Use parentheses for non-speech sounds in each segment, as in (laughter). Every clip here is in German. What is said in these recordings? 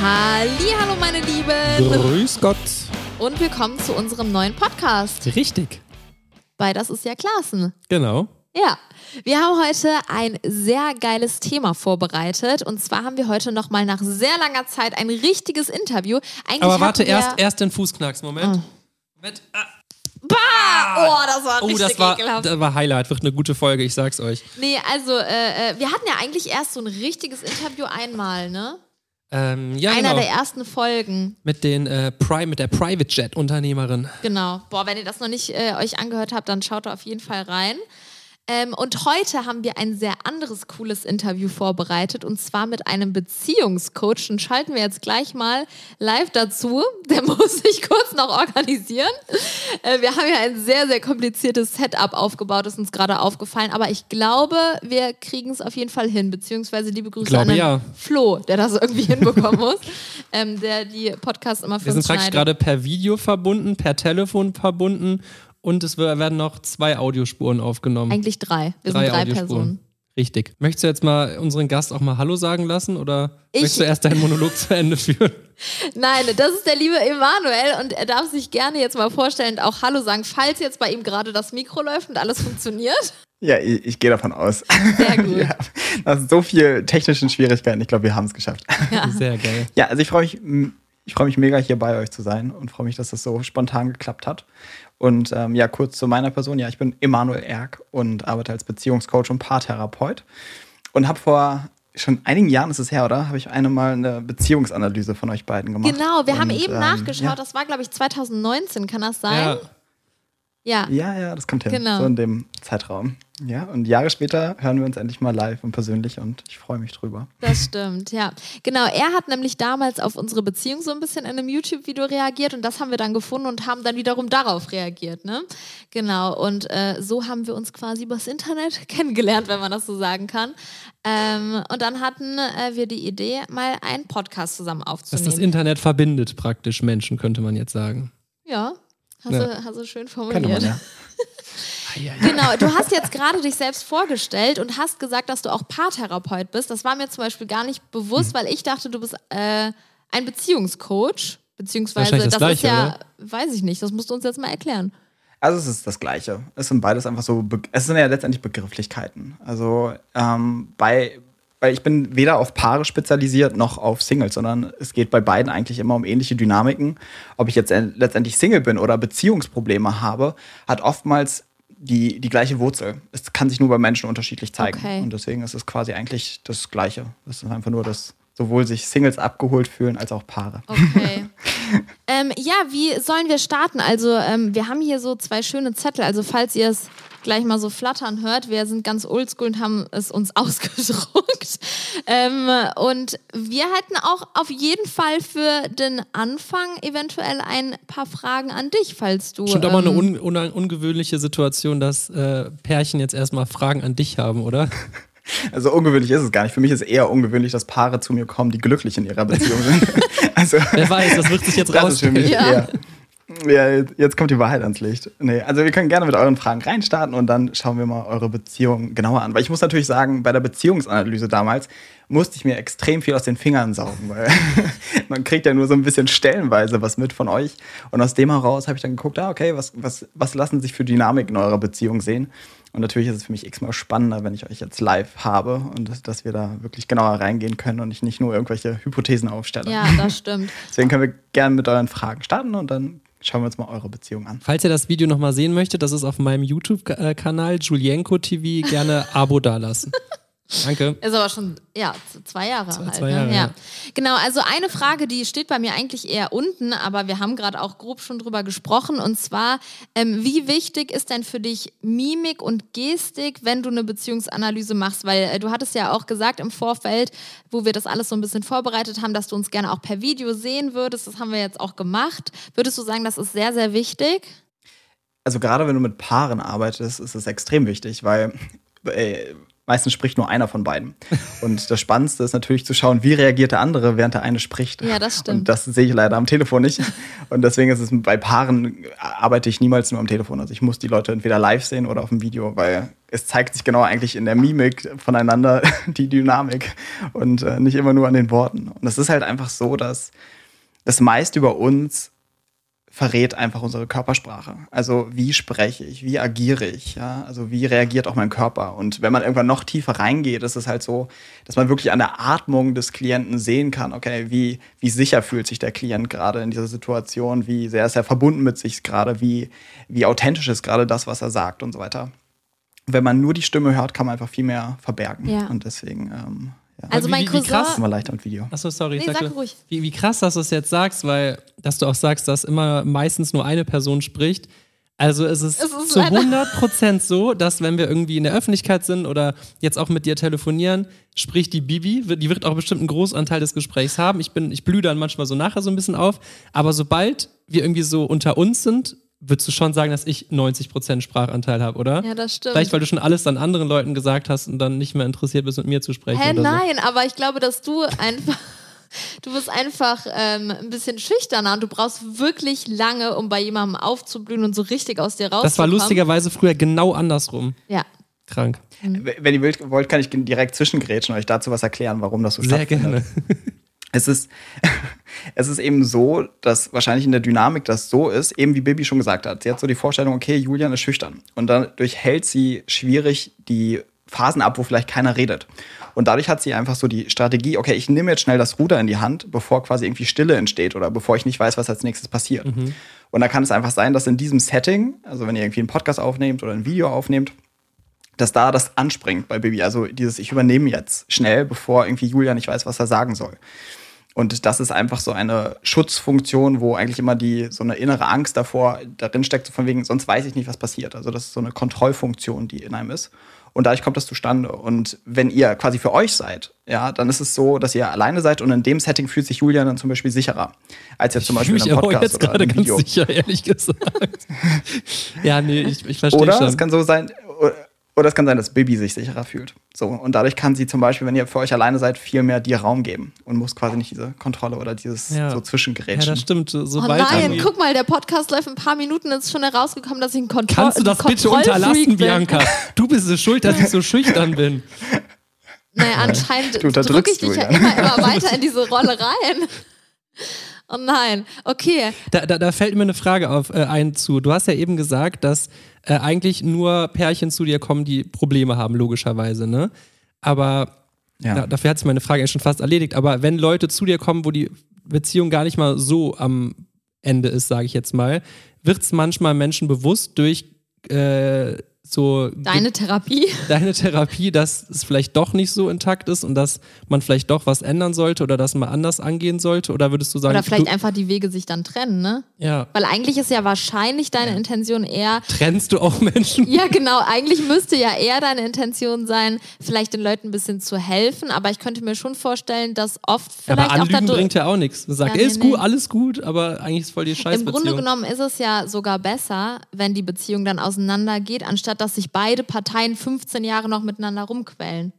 Hallo meine Lieben Grüß Gott. und willkommen zu unserem neuen Podcast Richtig. bei Das ist ja Klassen. Genau. Ja, wir haben heute ein sehr geiles Thema vorbereitet und zwar haben wir heute noch mal nach sehr langer Zeit ein richtiges Interview. Eigentlich Aber warte, erst, erst den Fußknacks. Moment. Moment. Ah. Oh, das war Oh, richtig das war, ekelhaft. das war Highlight. Wird eine gute Folge, ich sag's euch. Nee, also äh, äh, wir hatten ja eigentlich erst so ein richtiges Interview einmal, ne? Ähm, ja, Einer genau. der ersten Folgen. mit, den, äh, Pri mit der Private Jet-Unternehmerin. Genau. Boah, wenn ihr das noch nicht äh, euch angehört habt, dann schaut da auf jeden Fall rein. Ähm, und heute haben wir ein sehr anderes cooles Interview vorbereitet und zwar mit einem Beziehungscoach. Und schalten wir jetzt gleich mal live dazu. (laughs) Der muss sich kurz noch organisieren. Äh, wir haben ja ein sehr, sehr kompliziertes Setup aufgebaut, ist uns gerade aufgefallen. Aber ich glaube, wir kriegen es auf jeden Fall hin. Beziehungsweise liebe Grüße Glaube an ja. Flo, der das irgendwie hinbekommen muss, (laughs) ähm, der die Podcasts immer für Wir sind praktisch gerade per Video verbunden, per Telefon verbunden und es wer- werden noch zwei Audiospuren aufgenommen. Eigentlich drei. Wir drei sind drei Audiospuren. Personen. Richtig. Möchtest du jetzt mal unseren Gast auch mal Hallo sagen lassen oder Ich- möchtest du erst deinen Monolog zu Ende führen? (laughs) Nein, das ist der liebe Emanuel und er darf sich gerne jetzt mal vorstellen und auch Hallo sagen, falls jetzt bei ihm gerade das Mikro läuft und alles funktioniert. (laughs) Ja, ich, ich gehe davon aus. Sehr (laughs) gut. ja, das sind so viele technischen Schwierigkeiten. Ich glaube, wir haben es geschafft. Ja. Sehr geil. Ja, also ich freue mich, ich freue mich mega hier bei euch zu sein und freue mich, dass das so spontan geklappt hat. Und ähm, ja, kurz zu meiner Person. Ja, ich bin Emanuel Erk und arbeite als Beziehungscoach und Paartherapeut und habe vor schon einigen Jahren ist es her, oder? Habe ich eine mal eine Beziehungsanalyse von euch beiden gemacht. Genau, wir haben Und, eben ähm, nachgeschaut, Ja, das war glaube ich 2019, kann das sein? Ja. ja, ja, das kommt hin. Genau. So in dem Zeitraum. Ja, und Jahre später hören wir uns endlich mal live und persönlich und ich freue mich drüber. Das stimmt, ja. Genau, er hat nämlich damals auf unsere Beziehung so ein bisschen in einem YouTube-Video reagiert und das haben wir dann gefunden und haben dann wiederum darauf reagiert, ne? Genau, und äh, so haben wir uns quasi übers Internet (laughs) kennengelernt, wenn man das so sagen kann. Ähm, und dann hatten äh, wir die Idee, mal einen Podcast zusammen Dass aufzunehmen. das Internet verbindet praktisch Menschen, könnte man jetzt sagen. ja, hast, Ja. Du, hast du schön Könnte formuliert. man ja. (laughs) Genau, du hast jetzt gerade dich selbst vorgestellt und hast gesagt, dass du auch Paartherapeut bist. Das war mir zum Beispiel gar nicht Hm. bewusst, weil ich dachte, du bist äh, ein Beziehungscoach. Beziehungsweise, das ist Gleiche, ja, weiß ich nicht, das musst du uns jetzt mal erklären. Also es ist das Gleiche. Es sind beides einfach so, Be es sind ja letztendlich Begrifflichkeiten. Also ähm, bei, weil ich bin weder auf Paare spezialisiert noch auf Singles, sondern es geht bei beiden eigentlich immer um ähnliche Dynamiken. Ob ich jetzt letztendlich Single bin oder Beziehungsprobleme habe, hat oftmals die, die gleiche Wurzel. Es kann sich nur bei Menschen unterschiedlich zeigen. Okay. Und deswegen ist es quasi eigentlich das Gleiche. Es ist einfach nur, dass sowohl sich Singles abgeholt fühlen als auch Paare. Okay. (laughs) ähm, ja, wie sollen wir starten? Also, ähm, wir haben hier so zwei schöne Zettel. Also, falls ihr es gleich mal so flattern hört, wir sind ganz oldschool und haben es uns (laughs) ausgedruckt. Ähm, und wir hätten auch auf jeden Fall für den Anfang eventuell ein paar Fragen an dich, falls du. Schon doch mal eine ähm, un un ungewöhnliche Situation, dass äh, Pärchen jetzt erstmal Fragen an dich haben, oder? (laughs) Also ungewöhnlich ist es gar nicht. Für mich ist es eher ungewöhnlich, dass Paare zu mir kommen, die glücklich in ihrer Beziehung sind. (laughs) also Wer weiß, das wird sich jetzt das ist für mich rausstellen. Ja. Ja, jetzt kommt die Wahrheit ans Licht. Nee, also wir können gerne mit euren Fragen reinstarten und dann schauen wir mal eure Beziehung genauer an. Weil ich muss natürlich sagen, bei der Beziehungsanalyse damals musste ich mir extrem viel aus den Fingern saugen, weil (laughs) man kriegt ja nur so ein bisschen stellenweise was mit von euch. Und aus dem heraus habe ich dann geguckt, ah, okay, was, was, was lassen sich für Dynamik in eurer Beziehung sehen? Und natürlich ist es für mich x-mal spannender, wenn ich euch jetzt live habe und dass, dass wir da wirklich genauer reingehen können und ich nicht nur irgendwelche Hypothesen aufstelle. Ja, das stimmt. (laughs) Deswegen können wir gerne mit euren Fragen starten und dann schauen wir uns mal eure Beziehung an. Falls ihr das Video nochmal sehen möchtet, das ist auf meinem YouTube-Kanal Julienko TV. Gerne Abo dalassen. (laughs) Danke. Ist aber schon, ja, zwei Jahre alt. zwei ne? Jahre, ja. ja. Genau, also eine Frage, die steht bei mir eigentlich eher unten, aber wir haben gerade auch grob schon drüber gesprochen. Und zwar, ähm, wie wichtig ist denn für dich Mimik und Gestik, wenn du eine Beziehungsanalyse machst? Weil äh, du hattest ja auch gesagt im Vorfeld, wo wir das alles so ein bisschen vorbereitet haben, dass du uns gerne auch per Video sehen würdest. Das haben wir jetzt auch gemacht. Würdest du sagen, das ist sehr, sehr wichtig? Also gerade wenn du mit Paaren arbeitest, ist es extrem wichtig, weil äh, meistens spricht nur einer von beiden. Und das Spannendste ist natürlich zu schauen, wie reagiert der andere, während der eine spricht. Ja, das stimmt. Und das sehe ich leider am Telefon nicht. Und deswegen ist es bei Paaren arbeite ich niemals nur am Telefon. Also ich muss die Leute entweder live sehen oder auf dem Video, weil es zeigt sich genau eigentlich in der Mimik voneinander (laughs) die Dynamik und äh, nicht immer nur an den Worten. Und es ist halt einfach so, dass das meist über uns verrät einfach unsere Körpersprache. Also wie spreche ich, wie agiere ich, ja? Also wie reagiert auch mein Körper? Und wenn man irgendwann noch tiefer reingeht, ist es halt so, dass man wirklich an der Atmung des Klienten sehen kann, okay, wie, wie sicher fühlt sich der Klient gerade in dieser Situation, wie sehr ist er verbunden mit sich gerade, wie, wie authentisch ist gerade das, was er sagt und so weiter. Wenn man nur die Stimme hört, kann man einfach viel mehr verbergen. Ja. Und deswegen ähm, ja. Also Wie- mein wie Cousin. krass. immer leichter mit Video. Achso, sorry. Nee, sag sag ruhig. Wie, wie krass, dass du es jetzt sagst, weil, dass du auch sagst, dass immer meistens nur eine Person spricht. Also es ist, Es ist zu leider- 100% so, dass wenn wir irgendwie in der Öffentlichkeit sind oder jetzt auch mit dir telefonieren, spricht die Bibi, die wird auch bestimmt einen Großanteil des Gesprächs haben. Ich, bin, ich blühe dann manchmal so nachher so ein bisschen auf. Aber sobald wir irgendwie so unter uns sind, würdest du schon sagen, dass ich 90% Sprachanteil habe, oder? Ja, das stimmt. Vielleicht, weil du schon alles an anderen Leuten gesagt hast und dann nicht mehr interessiert bist, mit mir zu sprechen. Hä, oder so. nein, aber ich glaube, dass du einfach. (laughs) Du bist einfach ähm, ein bisschen schüchterner und du brauchst wirklich lange, um bei jemandem aufzublühen und so richtig aus dir rauszukommen. Das war lustigerweise früher genau andersrum. Ja. Krank. Wenn ihr wollt, wollt, kann ich direkt zwischengrätschen und euch dazu was erklären, warum das so Sehr stattfindet. gerne. (laughs) Es ist, (laughs) es ist eben so, dass wahrscheinlich in der Dynamik das so ist, eben wie Bibi schon gesagt hat. Sie hat so die Vorstellung, okay, Julian ist schüchtern. Und dadurch hält sie schwierig die Phasen ab, wo vielleicht keiner redet. Und dadurch hat sie einfach so die Strategie, okay, ich nehme jetzt schnell das Ruder in die Hand, bevor quasi irgendwie Stille entsteht oder bevor ich nicht weiß, was als nächstes passiert. Und da kann es einfach sein, dass in diesem Setting, also wenn ihr irgendwie einen Podcast aufnehmt oder ein Video aufnehmt, dass da das anspringt bei Bibi. Also dieses, ich übernehme jetzt schnell, bevor irgendwie Julia nicht weiß, was er sagen soll. Und das ist einfach so eine Schutzfunktion, wo eigentlich immer die so eine innere Angst davor darin steckt, so von wegen, sonst weiß ich nicht, was passiert. Also das ist so eine Kontrollfunktion, die in einem ist. Und dadurch kommt das zustande. Und wenn ihr quasi für euch seid, ja, dann ist es so, dass ihr alleine seid und in dem Setting fühlt sich Julian dann zum Beispiel sicherer, als jetzt zum Ich Beispiel fühle in einem Podcast jetzt oder gerade ganz sicher, ehrlich gesagt. (laughs) ja, nee, ich, ich verstehe Oder schon. es kann so sein, oder es kann sein, dass Bibi sich sicherer fühlt. So, und dadurch kann sie zum Beispiel, wenn ihr für euch alleine seid, viel mehr dir Raum geben und muss quasi nicht diese Kontrolle oder dieses Ja. so ja, Zwischengerätschen. das stimmt. Oh Sobald nein, irgendwie- guck mal, der Podcast läuft ein paar Minuten, ist schon herausgekommen, dass ich ein Kontroll Kannst du das bitte unterlassen. Bianca? Du bist es schuld, dass ich so schüchtern bin. Naja, anscheinend drücke ich dich ja Julian. immer, immer (laughs) weiter in diese Rolle rein. Oh nein, okay. Da, da, da fällt mir eine Frage auf, äh, ein zu. Du hast ja eben gesagt, dass äh, eigentlich nur Pärchen zu dir kommen, die Probleme haben, logischerweise, ne? Aber Ja. da, dafür hat sich meine Frage ja schon fast erledigt. Aber wenn Leute zu dir kommen, wo die Beziehung gar nicht mal so am Ende ist, sage ich jetzt mal, wird es manchmal Menschen bewusst durch äh, so Deine Therapie. (laughs) deine Therapie, dass es vielleicht doch nicht so intakt ist und dass man vielleicht doch was ändern sollte oder dass man anders angehen sollte? Oder würdest du sagen, Oder vielleicht einfach die Wege sich dann trennen, ne? ja, Weil eigentlich ist ja wahrscheinlich deine Intention eher, trennst du auch Menschen? ja genau, eigentlich müsste ja eher deine Intention sein, vielleicht den Leuten ein bisschen zu helfen, aber ich könnte mir schon vorstellen, dass oft Ja, vielleicht aber auch Anlügen dadurch, bringt ja auch nichts. Du sagst, Ja, nee, ist gut, nee. alles gut, aber eigentlich ist voll die Im Scheißbeziehung. Grunde genommen ist es ja sogar besser, wenn die Beziehung dann auseinandergeht, anstatt dass sich beide Parteien 15 Jahre noch miteinander rumquellen.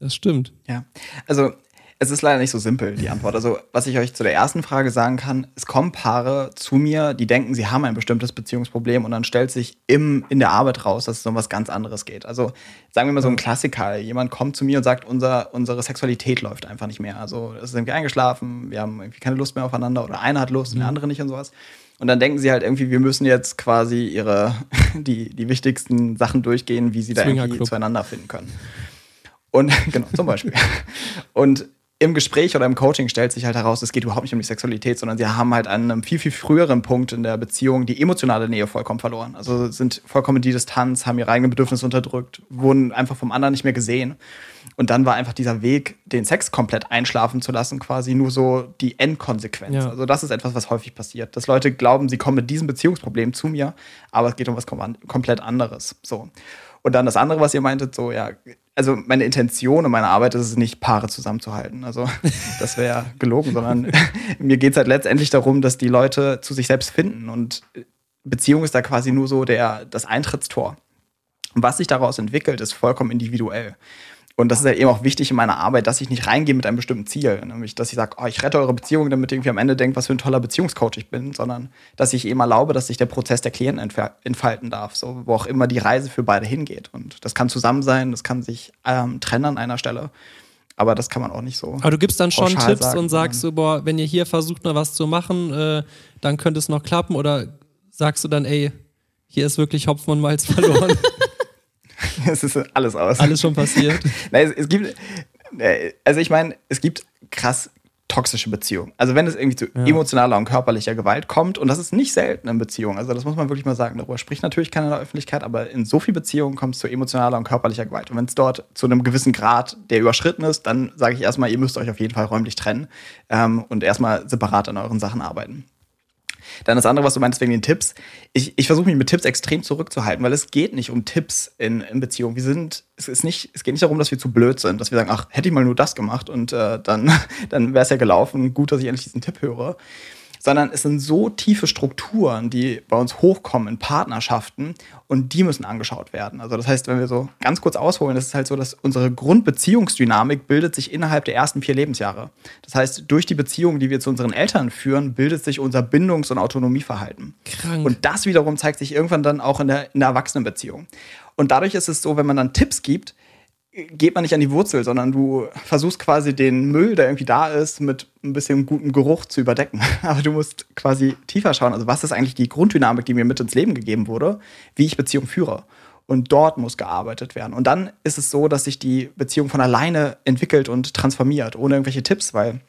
Das stimmt. Ja, also es ist leider nicht so simpel, die Antwort. Also, was ich euch zu der ersten Frage sagen kann, es kommen Paare zu mir, die denken, sie haben ein bestimmtes Beziehungsproblem und dann stellt sich im, in der Arbeit raus, dass es um was ganz anderes geht. Also, sagen wir mal so ein Klassiker. Jemand kommt zu mir und sagt, unser, unsere Sexualität läuft einfach nicht mehr. Also, es sind wir eingeschlafen, wir haben irgendwie keine Lust mehr aufeinander oder einer hat Lust und der andere nicht und sowas. Und dann denken sie halt irgendwie, wir müssen jetzt quasi ihre, (laughs) die, die wichtigsten Sachen durchgehen, wie sie da irgendwie zueinander finden können. Und (laughs) genau, zum Beispiel. Und im Gespräch oder im Coaching stellt sich halt heraus, es geht überhaupt nicht um die Sexualität, sondern sie haben halt an einem viel, viel früheren Punkt in der Beziehung die emotionale Nähe vollkommen verloren. Also sind vollkommen in die Distanz, haben ihre eigenen Bedürfnisse unterdrückt, wurden einfach vom anderen nicht mehr gesehen. Und dann war einfach dieser Weg, den Sex komplett einschlafen zu lassen, quasi nur so die Endkonsequenz. Ja. Also das ist etwas, was häufig passiert. Dass Leute glauben, sie kommen mit diesem Beziehungsproblem zu mir, aber es geht um was kom komplett anderes. So. Und dann das andere, was ihr meintet, so, ja, also meine Intention und meine Arbeit ist es nicht, Paare zusammenzuhalten. Also (laughs) das wäre gelogen, sondern (laughs) mir geht es halt letztendlich darum, dass die Leute zu sich selbst finden. Und Beziehung ist da quasi nur so der, das Eintrittstor. Und was sich daraus entwickelt, ist vollkommen individuell. Und das ist ja eben auch wichtig in meiner Arbeit, dass ich nicht reingehe mit einem bestimmten Ziel. Nämlich, dass ich sage, oh, ich rette eure Beziehung, damit ihr irgendwie am Ende denkt, was für ein toller Beziehungscoach ich bin, sondern dass ich eben erlaube, dass sich der Prozess der Klienten entfalten darf, so, wo auch immer die Reise für beide hingeht. Und das kann zusammen sein, das kann sich ähm, trennen an einer Stelle. Aber das kann man auch nicht so. Aber du gibst dann schon Tipps sagen. und sagst so, boah, wenn ihr hier versucht, noch was zu machen, äh, dann könnte es noch klappen. Oder sagst du dann, ey, hier ist wirklich Hopfen und Malz (laughs) verloren. (laughs) es ist alles aus. Alles schon passiert. (laughs) Nein, es, es gibt, äh, also ich meine, es gibt krass toxische Beziehungen. Also wenn es irgendwie zu ja. emotionaler und körperlicher Gewalt kommt, und das ist nicht selten in Beziehungen, also das muss man wirklich mal sagen, darüber spricht natürlich keiner in der Öffentlichkeit, aber in so vielen Beziehungen kommt es zu emotionaler und körperlicher Gewalt. Und wenn es dort zu einem gewissen Grad, der überschritten ist, dann sage ich erstmal, ihr müsst euch auf jeden Fall räumlich trennen ähm, und erstmal separat an euren Sachen arbeiten. Dann das andere, was du meinst wegen den Tipps. Ich, ich versuche mich mit Tipps extrem zurückzuhalten, weil es geht nicht um Tipps in, in Beziehungen. Wir sind, es ist nicht, es geht nicht darum, dass wir zu blöd sind, dass wir sagen, ach, hätte ich mal nur das gemacht und äh, dann, (laughs) dann wäre es ja gelaufen. Gut, dass ich endlich diesen Tipp höre sondern es sind so tiefe Strukturen, die bei uns hochkommen in Partnerschaften und die müssen angeschaut werden. Also das heißt, wenn wir so ganz kurz ausholen, ist es halt so, dass unsere Grundbeziehungsdynamik bildet sich innerhalb der ersten vier Lebensjahre. Das heißt, durch die Beziehungen, die wir zu unseren Eltern führen, bildet sich unser Bindungs- und Autonomieverhalten. Krank. Und das wiederum zeigt sich irgendwann dann auch in der, in der Erwachsenenbeziehung. Und dadurch ist es so, wenn man dann Tipps gibt, geht man nicht an die Wurzel, sondern du versuchst quasi den Müll, der irgendwie da ist, mit ein bisschen gutem Geruch zu überdecken. (laughs) Aber du musst quasi tiefer schauen. Also was ist eigentlich die Grunddynamik, die mir mit ins Leben gegeben wurde, wie ich Beziehung führe. Und dort muss gearbeitet werden. Und dann ist es so, dass sich die Beziehung von alleine entwickelt und transformiert, ohne irgendwelche Tipps, weil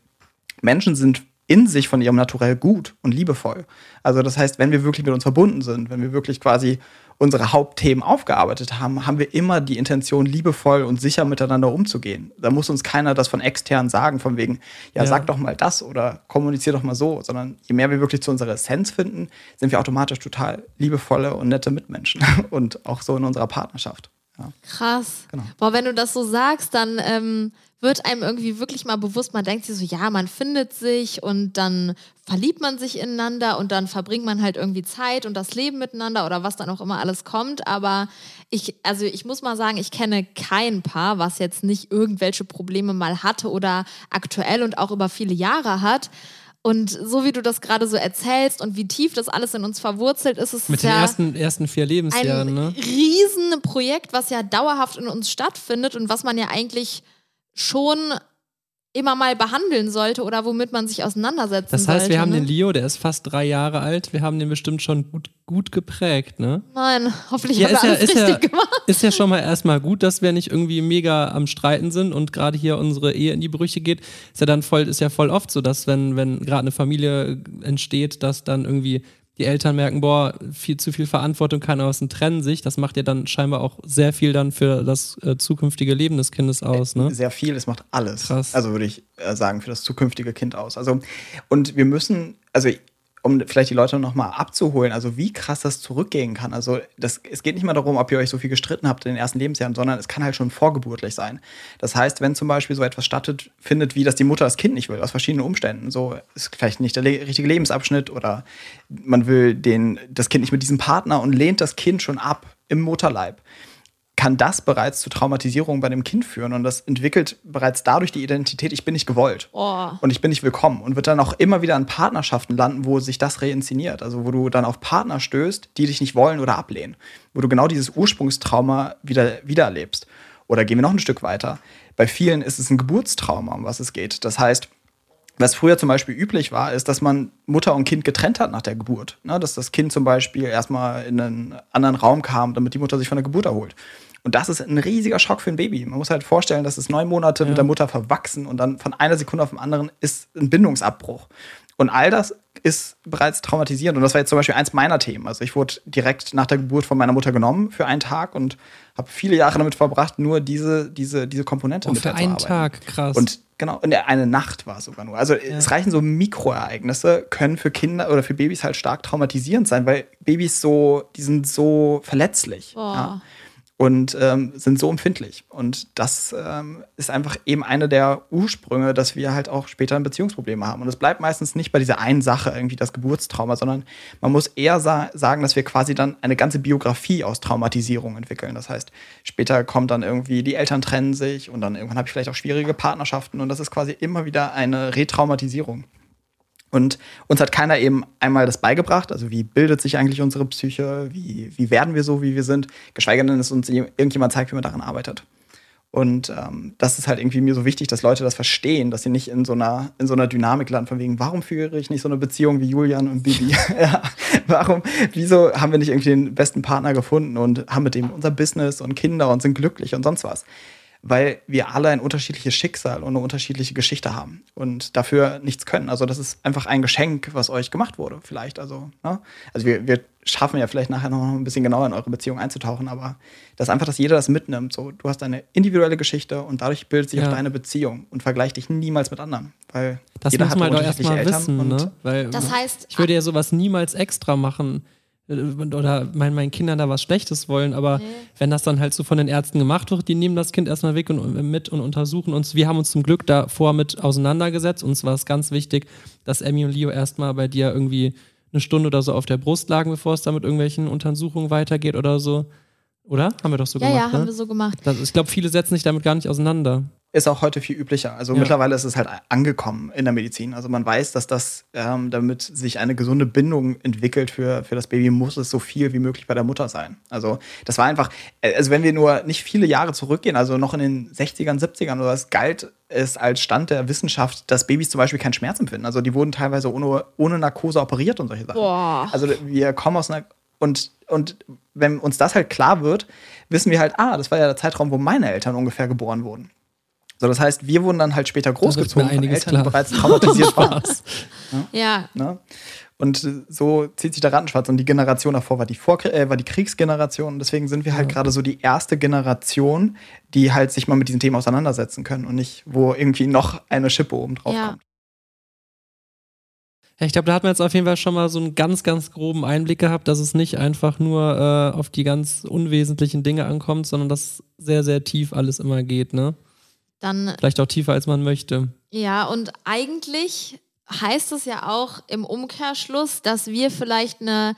Menschen sind in sich von ihrem Naturell gut und liebevoll. Also das heißt, wenn wir wirklich mit uns verbunden sind, wenn wir wirklich quasi unsere Hauptthemen aufgearbeitet haben, haben wir immer die Intention, liebevoll und sicher miteinander umzugehen. Da muss uns keiner das von extern sagen, von wegen, ja, ja. sag doch mal das oder kommunizier doch mal so, sondern je mehr wir wirklich zu unserer Essenz finden, sind wir automatisch total liebevolle und nette Mitmenschen (laughs) und auch so in unserer Partnerschaft. Ja. Krass. Genau. Boah, wenn du das so sagst, dann ähm, wird einem irgendwie wirklich mal bewusst, man denkt sich so, ja, man findet sich und dann verliebt man sich ineinander und dann verbringt man halt irgendwie Zeit und das Leben miteinander oder was dann auch immer alles kommt. Aber ich, also ich muss mal sagen, ich kenne kein Paar, was jetzt nicht irgendwelche Probleme mal hatte oder aktuell und auch über viele Jahre hat. Und so wie du das gerade so erzählst und wie tief das alles in uns verwurzelt ist, ist Mit es ja den ersten, ersten vier Lebensjahren, ein ne? Riesenprojekt, was ja dauerhaft in uns stattfindet und was man ja eigentlich schon immer mal behandeln sollte oder womit man sich auseinandersetzen sollte. Das heißt, sollte, wir haben ne? den Leo, der ist fast drei Jahre alt, wir haben den bestimmt schon gut, gut geprägt, ne? Nein, hoffentlich ja, haben wir alles ja, richtig ja, gemacht. Ist ja schon mal erstmal gut, dass wir nicht irgendwie mega am Streiten sind und gerade hier unsere Ehe in die Brüche geht. Ist ja dann voll, ist ja voll oft so, dass wenn, wenn gerade eine Familie entsteht, dass dann irgendwie die Eltern merken, boah, viel zu viel Verantwortung, keine aus und trennen sich. Das macht ja dann scheinbar auch sehr viel dann für das äh, zukünftige Leben des Kindes aus, ne? Sehr viel, es macht alles. Krass. Also würde ich äh, sagen, für das zukünftige Kind aus. Also, und wir müssen, also um vielleicht die Leute nochmal abzuholen, also wie krass das zurückgehen kann. Also das, es geht nicht mal darum, ob ihr euch so viel gestritten habt in den ersten Lebensjahren, sondern es kann halt schon vorgeburtlich sein. Das heißt, wenn zum Beispiel so etwas stattfindet, wie dass die Mutter das Kind nicht will, aus verschiedenen Umständen, so ist vielleicht nicht der le richtige Lebensabschnitt oder man will den, das Kind nicht mit diesem Partner und lehnt das Kind schon ab im Mutterleib kann das bereits zu Traumatisierung bei dem Kind führen. Und das entwickelt bereits dadurch die Identität, ich bin nicht gewollt oh. und ich bin nicht willkommen. Und wird dann auch immer wieder in Partnerschaften landen, wo sich das reinszeniert. Also wo du dann auf Partner stößt, die dich nicht wollen oder ablehnen. Wo du genau dieses Ursprungstrauma wieder, wieder erlebst. Oder gehen wir noch ein Stück weiter. Bei vielen ist es ein Geburtstrauma, um was es geht. Das heißt, was früher zum Beispiel üblich war, ist, dass man Mutter und Kind getrennt hat nach der Geburt. Ne? Dass das Kind zum Beispiel erstmal in einen anderen Raum kam, damit die Mutter sich von der Geburt erholt. Und das ist ein riesiger Schock für ein Baby. Man muss halt vorstellen, dass es neun Monate ja. mit der Mutter verwachsen und dann von einer Sekunde auf den anderen ist ein Bindungsabbruch. Und all das ist bereits traumatisierend. Und das war jetzt zum Beispiel eins meiner Themen. Also ich wurde direkt nach der Geburt von meiner Mutter genommen für einen Tag und habe viele Jahre damit verbracht, nur diese, diese, diese Komponente oh, mit für einen Tag, krass. Und genau, und eine Nacht war es sogar nur. Also ja. es reichen so Mikroereignisse, können für Kinder oder für Babys halt stark traumatisierend sein, weil Babys so, die sind so verletzlich. Ja? Und ähm, sind so empfindlich. Und das ähm, ist einfach eben eine der Ursprünge, dass wir halt auch später ein Beziehungsprobleme haben. Und es bleibt meistens nicht bei dieser einen Sache, irgendwie das Geburtstrauma, sondern man muss eher sa sagen, dass wir quasi dann eine ganze Biografie aus Traumatisierung entwickeln. Das heißt, später kommt dann irgendwie, die Eltern trennen sich und dann irgendwann habe ich vielleicht auch schwierige Partnerschaften und das ist quasi immer wieder eine Retraumatisierung. Und uns hat keiner eben einmal das beigebracht, also wie bildet sich eigentlich unsere Psyche, wie, wie werden wir so, wie wir sind, geschweige denn, dass uns irgendjemand zeigt, wie man daran arbeitet. Und ähm, das ist halt irgendwie mir so wichtig, dass Leute das verstehen, dass sie nicht in so einer, in so einer Dynamik landen, von wegen, warum führe ich nicht so eine Beziehung wie Julian und Bibi? (laughs) (laughs) ja, warum, wieso haben wir nicht irgendwie den besten Partner gefunden und haben mit dem unser Business und Kinder und sind glücklich und sonst was? Weil wir alle ein unterschiedliches Schicksal und eine unterschiedliche Geschichte haben und dafür nichts können. Also das ist einfach ein Geschenk, was euch gemacht wurde, vielleicht. Also, ne? also wir, wir schaffen ja vielleicht nachher noch ein bisschen genauer in eure Beziehung einzutauchen, aber das ist einfach, dass jeder das mitnimmt. So, du hast eine individuelle Geschichte und dadurch bildet sich ja. auch deine Beziehung und vergleich dich niemals mit anderen, weil das jeder muss man doch erstmal wissen, ne? Weil, das heißt, ich würde ja sowas niemals extra machen oder meinen meinen Kindern da was Schlechtes wollen, aber nee. wenn das dann halt so von den Ärzten gemacht wird, die nehmen das Kind erstmal weg und mit und untersuchen uns. Wir haben uns zum Glück davor mit auseinandergesetzt. Uns war es ganz wichtig, dass Emmy und Leo erstmal bei dir irgendwie eine Stunde oder so auf der Brust lagen, bevor es da mit irgendwelchen Untersuchungen weitergeht oder so. Oder? Haben wir doch so ja, gemacht. Ja, ja, haben ne? wir so gemacht. Das, ich glaube, viele setzen sich damit gar nicht auseinander ist auch heute viel üblicher. Also ja. mittlerweile ist es halt angekommen in der Medizin. Also man weiß, dass das, ähm, damit sich eine gesunde Bindung entwickelt für, für das Baby, muss es so viel wie möglich bei der Mutter sein. Also das war einfach, äh, also wenn wir nur nicht viele Jahre zurückgehen, also noch in den 60ern, 70ern oder was, galt es als Stand der Wissenschaft, dass Babys zum Beispiel keinen Schmerz empfinden. Also die wurden teilweise ohne, ohne Narkose operiert und solche Sachen. Boah. Also wir kommen aus einer und, und wenn uns das halt klar wird, wissen wir halt, ah, das war ja der Zeitraum, wo meine Eltern ungefähr geboren wurden. So, das heißt, wir wurden dann halt später großgezogen von Eltern, die bereits traumatisiert (laughs) waren. Ja. ja. Und so zieht sich der Rattenschwarz. Und die Generation davor war die, Vor äh, war die Kriegsgeneration. Und deswegen sind wir halt ja. gerade so die erste Generation, die halt sich mal mit diesen Themen auseinandersetzen können und nicht, wo irgendwie noch eine Schippe oben drauf ja. kommt. Ja, ich glaube, da hat man jetzt auf jeden Fall schon mal so einen ganz, ganz groben Einblick gehabt, dass es nicht einfach nur äh, auf die ganz unwesentlichen Dinge ankommt, sondern dass sehr, sehr tief alles immer geht, ne? dann. Vielleicht auch tiefer, als man möchte. Ja, und eigentlich heißt es ja auch im Umkehrschluss, dass wir vielleicht eine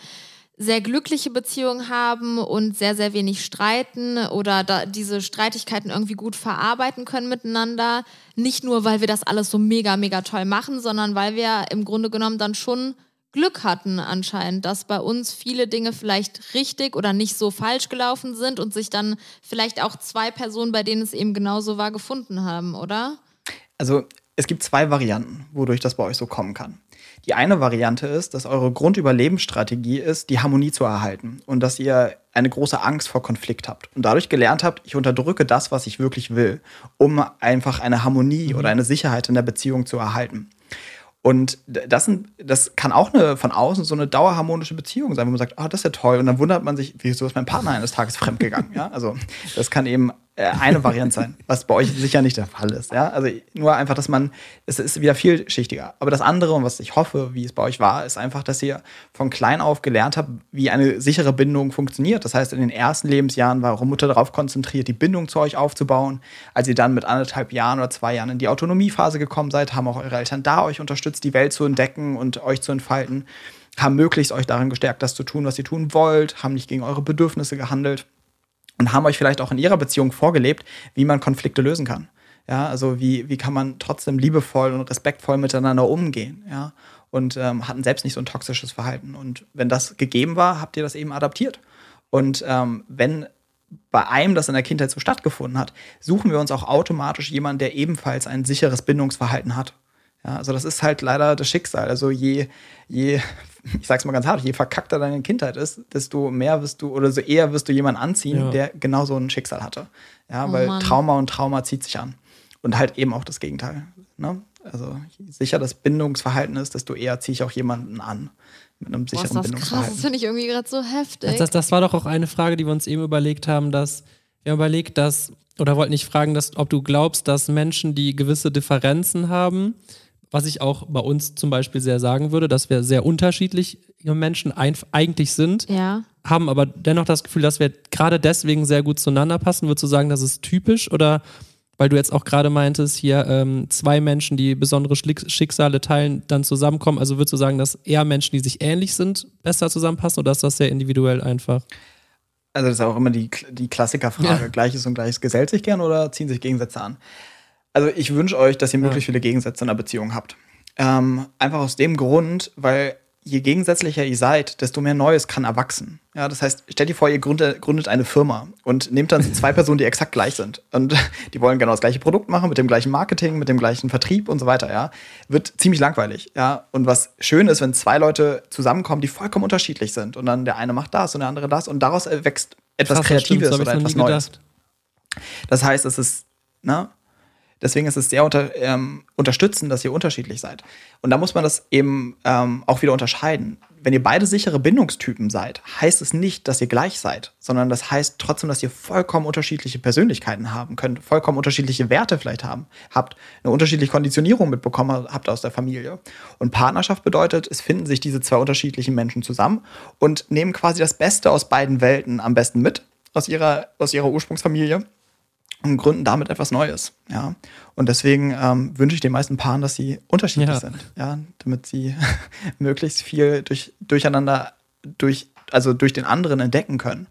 sehr glückliche Beziehung haben und sehr, sehr wenig streiten oder diese Streitigkeiten irgendwie gut verarbeiten können miteinander. Nicht nur, weil wir das alles so mega, mega toll machen, sondern weil wir im Grunde genommen dann schon Glück hatten anscheinend, dass bei uns viele Dinge vielleicht richtig oder nicht so falsch gelaufen sind und sich dann vielleicht auch zwei Personen, bei denen es eben genauso war, gefunden haben, oder? Also es gibt zwei Varianten, wodurch das bei euch so kommen kann. Die eine Variante ist, dass eure Grundüberlebensstrategie ist, die Harmonie zu erhalten und dass ihr eine große Angst vor Konflikt habt und dadurch gelernt habt, ich unterdrücke das, was ich wirklich will, um einfach eine Harmonie mhm. oder eine Sicherheit in der Beziehung zu erhalten. Und das, das kann auch eine, von außen so eine dauerharmonische Beziehung sein, wo man sagt, ah, das ist ja toll. Und dann wundert man sich, wieso ist mein Partner eines Tages fremdgegangen? ja, also das kann eben eine Variante sein, (laughs) was bei euch sicher nicht der Fall ist. Ja? Also nur einfach, dass man, es ist wieder vielschichtiger. Aber das andere, und was ich hoffe, wie es bei euch war, ist einfach, dass ihr von klein auf gelernt habt, wie eine sichere Bindung funktioniert. Das heißt, in den ersten Lebensjahren war eure Mutter darauf konzentriert, die Bindung zu euch aufzubauen. Als ihr dann mit anderthalb Jahren oder zwei Jahren in die Autonomiephase gekommen seid, haben auch eure Eltern da euch unterstützt, die Welt zu entdecken und euch zu entfalten, haben möglichst euch darin gestärkt, das zu tun, was ihr tun wollt, haben nicht gegen eure Bedürfnisse gehandelt und haben euch vielleicht auch in ihrer Beziehung vorgelebt, wie man Konflikte lösen kann. Ja, also wie, wie kann man trotzdem liebevoll und respektvoll miteinander umgehen, ja, und ähm, hatten selbst nicht so ein toxisches Verhalten. Und wenn das gegeben war, habt ihr das eben adaptiert. Und ähm, wenn bei einem das in der Kindheit so stattgefunden hat, suchen wir uns auch automatisch jemanden, der ebenfalls ein sicheres Bindungsverhalten hat. Ja, also das ist halt leider das Schicksal. Also je, je, ich sag's mal ganz hart, je verkackter deine Kindheit ist, desto mehr wirst du oder so eher wirst du jemanden anziehen, ja. der genau so ein Schicksal hatte. Ja, oh weil Mann. Trauma und Trauma zieht sich an. Und halt eben auch das Gegenteil. Ne? Also je sicher das Bindungsverhalten ist, desto eher ziehe ich auch jemanden an. Mit einem sicheren Boah, ist das Bindungsverhalten. Krass, das finde ich irgendwie gerade so heftig. Das, das, das war doch auch eine Frage, die wir uns eben überlegt haben, dass wir haben überlegt, dass, oder wollten nicht fragen, dass, ob du glaubst, dass Menschen, die gewisse Differenzen haben, was ich auch bei uns zum Beispiel sehr sagen würde, dass wir sehr unterschiedliche Menschen eigentlich sind. Ja. haben aber dennoch das Gefühl, dass wir gerade deswegen sehr gut zueinander passen. Würdest du sagen, das ist typisch oder weil du jetzt auch gerade meintest, hier ähm, zwei Menschen, die besondere Schicksale teilen, dann zusammenkommen. Also würdest du sagen, dass eher Menschen, die sich ähnlich sind, besser zusammenpassen oder ist das sehr individuell einfach? Also das ist auch immer die, die Klassikerfrage. Ja. Gleiches und Gleiches gesellt sich gern oder ziehen sich Gegensätze an? Also ich wünsche euch, dass ihr möglichst viele Gegensätze in einer Beziehung habt. Ähm, einfach aus dem Grund, weil je gegensätzlicher ihr seid, desto mehr Neues kann erwachsen. Ja, das heißt, stellt dir vor, ihr gründet, gründet eine Firma und nehmt dann zwei (laughs) Personen, die exakt gleich sind. Und (laughs) die wollen genau das gleiche Produkt machen, mit dem gleichen Marketing, mit dem gleichen Vertrieb und so weiter, ja. Wird ziemlich langweilig, ja. Und was schön ist, wenn zwei Leute zusammenkommen, die vollkommen unterschiedlich sind. Und dann der eine macht das und der andere das und daraus wächst etwas Krass, Kreatives stimmt, oder etwas Neues. Das heißt, es ist, ne? Deswegen ist es sehr unter, ähm, unterstützend, dass ihr unterschiedlich seid. Und da muss man das eben ähm, auch wieder unterscheiden. Wenn ihr beide sichere Bindungstypen seid, heißt es nicht, dass ihr gleich seid, sondern das heißt trotzdem, dass ihr vollkommen unterschiedliche Persönlichkeiten haben könnt, vollkommen unterschiedliche Werte vielleicht haben, habt, eine unterschiedliche Konditionierung mitbekommen habt aus der Familie. Und Partnerschaft bedeutet, es finden sich diese zwei unterschiedlichen Menschen zusammen und nehmen quasi das Beste aus beiden Welten am besten mit, aus ihrer, aus ihrer Ursprungsfamilie und gründen damit etwas Neues. Ja. Und deswegen ähm, wünsche ich den meisten Paaren, dass sie unterschiedlich ja. sind, ja, damit sie (laughs) möglichst viel durch, durcheinander, durch, also durch den anderen entdecken können.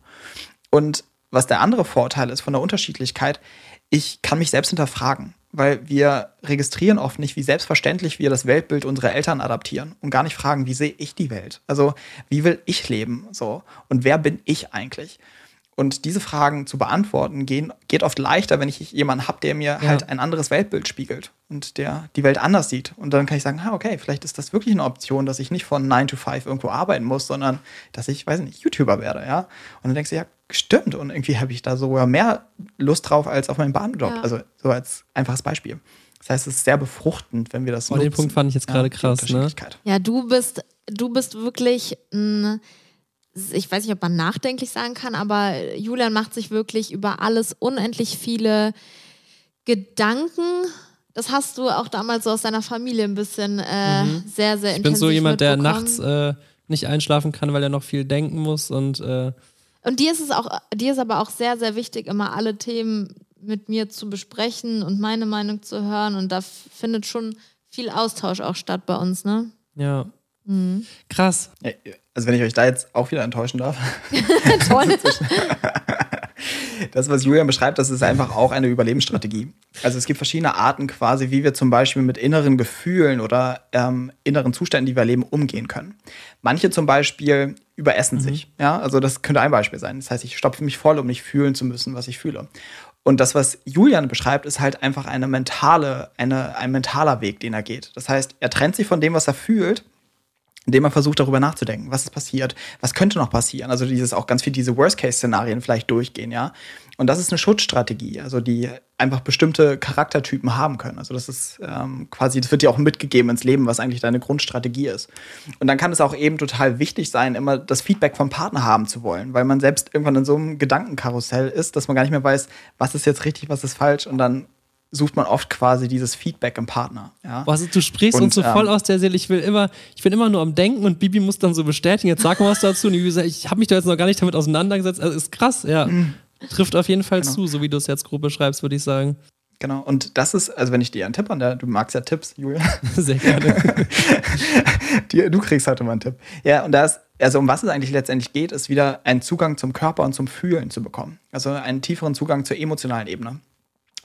Und was der andere Vorteil ist von der Unterschiedlichkeit, ich kann mich selbst hinterfragen, weil wir registrieren oft nicht, wie selbstverständlich wir das Weltbild unserer Eltern adaptieren und gar nicht fragen, wie sehe ich die Welt? Also, wie will ich leben? So. Und wer bin ich eigentlich? Und diese Fragen zu beantworten gehen, geht oft leichter, wenn ich jemanden habe, der mir ja. halt ein anderes Weltbild spiegelt und der die Welt anders sieht. Und dann kann ich sagen, ah, okay, vielleicht ist das wirklich eine Option, dass ich nicht von 9 to 5 irgendwo arbeiten muss, sondern dass ich, weiß nicht, YouTuber werde, ja. Und dann denkst du, ja, stimmt. Und irgendwie habe ich da sogar mehr Lust drauf als auf meinen Bahnjob. Ja. Also so als einfaches Beispiel. Das heißt, es ist sehr befruchtend, wenn wir das oh, nutzen. Den Punkt fand ich jetzt gerade ja, krass, ne? Ja, du bist, du bist wirklich ein ich weiß nicht, ob man nachdenklich sagen kann, aber Julian macht sich wirklich über alles unendlich viele Gedanken. Das hast du auch damals so aus deiner Familie ein bisschen äh, mhm. sehr, sehr intensiv Ich bin so jemand, der nachts äh, nicht einschlafen kann, weil er noch viel denken muss und äh und dir ist es auch, dir ist aber auch sehr, sehr wichtig, immer alle Themen mit mir zu besprechen und meine Meinung zu hören. Und da findet schon viel Austausch auch statt bei uns, ne? Ja. Mhm. Krass. Also wenn ich euch da jetzt auch wieder enttäuschen darf. (laughs) Toll. das, was Julian beschreibt, das ist einfach auch eine Überlebensstrategie. Also es gibt verschiedene Arten quasi, wie wir zum Beispiel mit inneren Gefühlen oder ähm, inneren Zuständen, die wir erleben, umgehen können. Manche zum Beispiel überessen mhm. sich. Ja, also das könnte ein Beispiel sein. Das heißt, ich stopfe mich voll, um nicht fühlen zu müssen, was ich fühle. Und das, was Julian beschreibt, ist halt einfach eine mentale, eine, ein mentaler Weg, den er geht. Das heißt, er trennt sich von dem, was er fühlt indem man versucht, darüber nachzudenken, was ist passiert, was könnte noch passieren. Also dieses auch ganz viel diese Worst-Case-Szenarien vielleicht durchgehen, ja. Und das ist eine Schutzstrategie, also die einfach bestimmte Charaktertypen haben können. Also das ist ähm, quasi, das wird dir auch mitgegeben ins Leben, was eigentlich deine Grundstrategie ist. Und dann kann es auch eben total wichtig sein, immer das Feedback vom Partner haben zu wollen, weil man selbst irgendwann in so einem Gedankenkarussell ist, dass man gar nicht mehr weiß, was ist jetzt richtig, was ist falsch und dann sucht man oft quasi dieses Feedback im Partner. Ja? Boah, also du sprichst und, uns so ähm, voll aus der Seele. Ich will immer, ich bin immer nur am Denken und Bibi muss dann so bestätigen. Jetzt sag mal was dazu. Und ich, ich habe mich da jetzt noch gar nicht damit auseinandergesetzt. Also ist krass, ja. Mhm. Trifft auf jeden Fall genau. zu, so wie du es jetzt grob beschreibst, würde ich sagen. Genau, und das ist, also wenn ich dir einen Tipp an der, du magst ja Tipps, Julia. (laughs) Sehr gerne. (laughs) du kriegst heute mal einen Tipp. Ja, und da ist, also um was es eigentlich letztendlich geht, ist wieder einen Zugang zum Körper und zum Fühlen zu bekommen. Also einen tieferen Zugang zur emotionalen Ebene.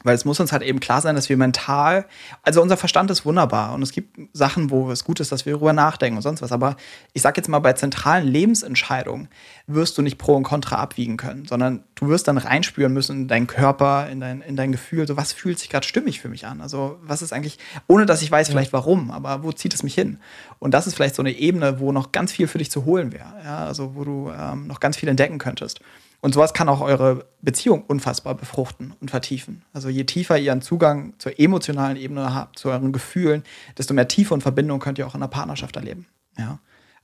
Weil es muss uns halt eben klar sein, dass wir mental, also unser Verstand ist wunderbar und es gibt Sachen, wo es gut ist, dass wir darüber nachdenken und sonst was. Aber ich sag jetzt mal, bei zentralen Lebensentscheidungen wirst du nicht Pro und Contra abwiegen können, sondern du wirst dann reinspüren müssen in deinen Körper, in dein, in dein Gefühl, so was fühlt sich gerade stimmig für mich an? Also was ist eigentlich, ohne dass ich weiß vielleicht warum, aber wo zieht es mich hin? Und das ist vielleicht so eine Ebene, wo noch ganz viel für dich zu holen wäre. Ja? Also wo du ähm, noch ganz viel entdecken könntest. Und sowas kann auch eure Beziehung unfassbar befruchten und vertiefen. Also je tiefer ihr einen Zugang zur emotionalen Ebene habt, zu euren Gefühlen, desto mehr Tiefe und Verbindung könnt ihr auch in der Partnerschaft erleben. Ja.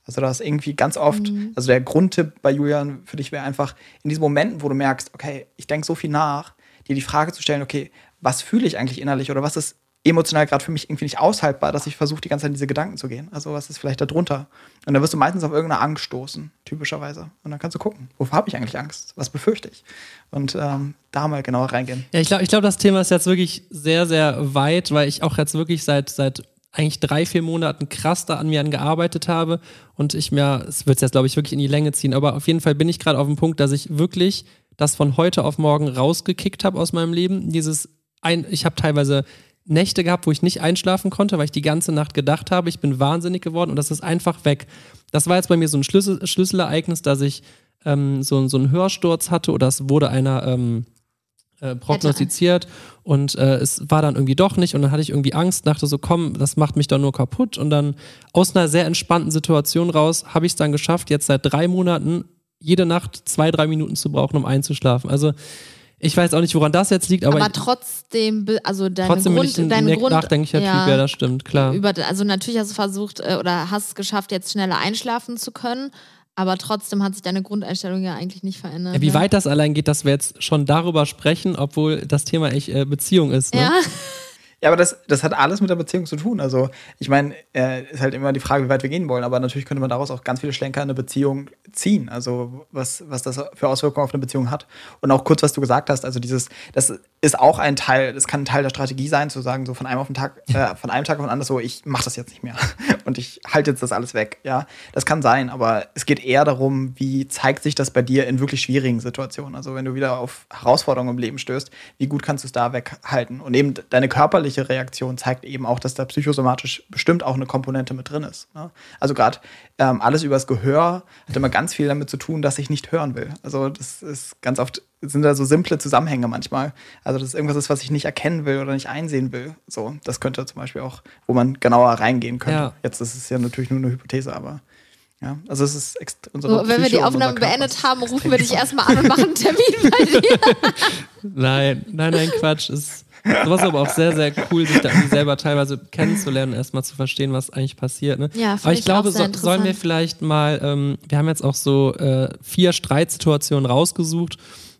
Also da ist irgendwie ganz oft, mhm. also der Grundtipp bei Julian für dich wäre einfach, in diesen Momenten, wo du merkst, okay, ich denke so viel nach, dir die Frage zu stellen, okay, was fühle ich eigentlich innerlich oder was ist emotional gerade für mich irgendwie nicht aushaltbar, dass ich versuche, die ganze Zeit in diese Gedanken zu gehen. Also was ist vielleicht da drunter? Und dann wirst du meistens auf irgendeine Angst stoßen, typischerweise. Und dann kannst du gucken, wovor habe ich eigentlich Angst? Was befürchte ich? Und ähm, da mal genauer reingehen. Ja, ich glaube, ich glaub, das Thema ist jetzt wirklich sehr, sehr weit, weil ich auch jetzt wirklich seit, seit eigentlich drei, vier Monaten krass da an mir gearbeitet habe und ich mir, es wird jetzt, glaube ich, wirklich in die Länge ziehen, aber auf jeden Fall bin ich gerade auf dem Punkt, dass ich wirklich das von heute auf morgen rausgekickt habe aus meinem Leben. Dieses, ein, ich habe teilweise Nächte gehabt, wo ich nicht einschlafen konnte, weil ich die ganze Nacht gedacht habe, ich bin wahnsinnig geworden und das ist einfach weg. Das war jetzt bei mir so ein Schlüssel, Schlüsselereignis, dass ich ähm, so, so einen Hörsturz hatte oder es wurde einer ähm, äh, prognostiziert und äh, es war dann irgendwie doch nicht und dann hatte ich irgendwie Angst, dachte so, komm, das macht mich doch nur kaputt und dann aus einer sehr entspannten Situation raus habe ich es dann geschafft, jetzt seit drei Monaten jede Nacht zwei, drei Minuten zu brauchen, um einzuschlafen. Also ich weiß auch nicht, woran das jetzt liegt, aber, aber trotzdem, also dein trotzdem Grund, bin ich ein Grund, nachdenklicher ja, Typ, ja, das stimmt, klar. Über, also natürlich hast du versucht äh, oder hast es geschafft, jetzt schneller einschlafen zu können. Aber trotzdem hat sich deine Grundeinstellung ja eigentlich nicht verändert. Ja, wie ne? weit das allein geht, dass wir jetzt schon darüber sprechen, obwohl das Thema echt äh, Beziehung ist. Ne? Ja. Ja, aber das, das hat alles mit der Beziehung zu tun. Also, ich meine, äh, ist halt immer die Frage, wie weit wir gehen wollen. Aber natürlich könnte man daraus auch ganz viele Schlenker in eine Beziehung ziehen. Also, was, was das für Auswirkungen auf eine Beziehung hat. Und auch kurz, was du gesagt hast. Also, dieses, das ist auch ein Teil, das kann ein Teil der Strategie sein, zu sagen, so von einem auf den Tag, äh, von einem Tag auf den anderen, so, ich mache das jetzt nicht mehr. (laughs) Und ich halte jetzt das alles weg. Ja, das kann sein. Aber es geht eher darum, wie zeigt sich das bei dir in wirklich schwierigen Situationen. Also, wenn du wieder auf Herausforderungen im Leben stößt, wie gut kannst du es da weghalten? Und eben deine körperliche Reaktion zeigt eben auch, dass da psychosomatisch bestimmt auch eine Komponente mit drin ist. Ne? Also gerade ähm, alles übers Gehör hat immer ganz viel damit zu tun, dass ich nicht hören will. Also das ist ganz oft sind da so simple Zusammenhänge manchmal. Also das ist irgendwas ist, was ich nicht erkennen will oder nicht einsehen will. So, das könnte zum Beispiel auch, wo man genauer reingehen könnte. Ja. Jetzt ist es ja natürlich nur eine Hypothese, aber ja, also es ist unsere So, wenn wir Psyche die und Aufnahme beendet haben, rufen wir dich (laughs) erstmal an und machen einen Termin bei dir. (laughs) Nein, nein, nein, Quatsch. Ist, sowas ist aber auch sehr, sehr cool, sich da selber teilweise kennenzulernen, erstmal zu verstehen, was eigentlich passiert. Ne? Ja, aber ich ich glaube, so, sollen wir vielleicht mal, ähm, wir haben jetzt auch so äh, vier Streitsituationen rausgesucht,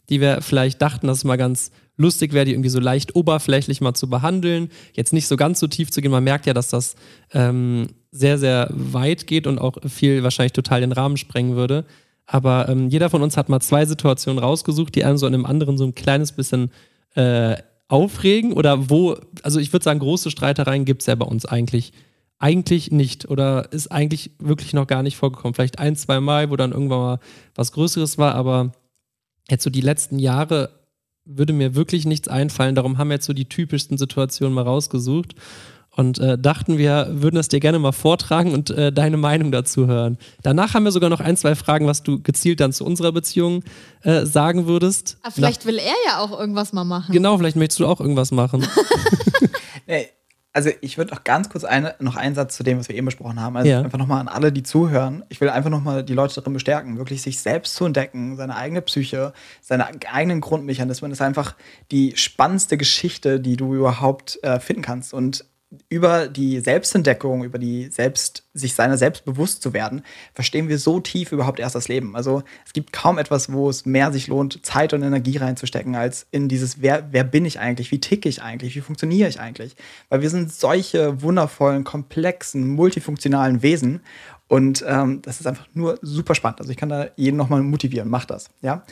die wir vielleicht dachten, dass es mal ganz lustig wäre, die irgendwie so leicht oberflächlich mal zu behandeln. Jetzt nicht so ganz so tief zu gehen. Man merkt ja, dass das ähm, sehr, sehr weit geht und auch viel wahrscheinlich total den Rahmen sprengen würde. Aber ähm, jeder von uns hat mal zwei Situationen rausgesucht, die einem so in einem anderen so ein kleines bisschen äh, aufregen oder wo, also ich würde sagen, große Streitereien gibt es ja bei uns eigentlich eigentlich nicht oder ist eigentlich wirklich noch gar nicht vorgekommen. Vielleicht ein, zwei Mal, wo dann irgendwann mal was Größeres war, aber jetzt so die letzten Jahre würde mir wirklich nichts einfallen. Darum haben wir jetzt so die typischsten Situationen mal rausgesucht und äh, dachten, wir würden das dir gerne mal vortragen und äh, deine Meinung dazu hören. Danach haben wir sogar noch ein, zwei Fragen, was du gezielt dann zu unserer Beziehung äh, sagen würdest. Aber Ah, vielleicht will er ja auch irgendwas mal machen. Genau, vielleicht möchtest du auch irgendwas machen. (laughs) Nee, also ich würde noch ganz kurz eine, noch einen Satz zu dem, was wir eben besprochen haben. Also Ja. einfach nochmal an alle, die zuhören. Ich will einfach nochmal die Leute darin bestärken, wirklich sich selbst zu entdecken, seine eigene Psyche, seine eigenen Grundmechanismen. Das ist einfach die spannendste Geschichte, die du überhaupt äh, finden kannst. Und über die Selbstentdeckung, über die selbst, sich seiner selbst bewusst zu werden, verstehen wir so tief überhaupt erst das Leben. Also es gibt kaum etwas, wo es mehr sich lohnt, Zeit und Energie reinzustecken, als in dieses, wer, wer bin ich eigentlich, wie ticke ich eigentlich, wie funktioniere ich eigentlich. Weil wir sind solche wundervollen, komplexen, multifunktionalen Wesen. Und ähm, das ist einfach nur super spannend. Also ich kann da jeden nochmal motivieren, macht das. Ja.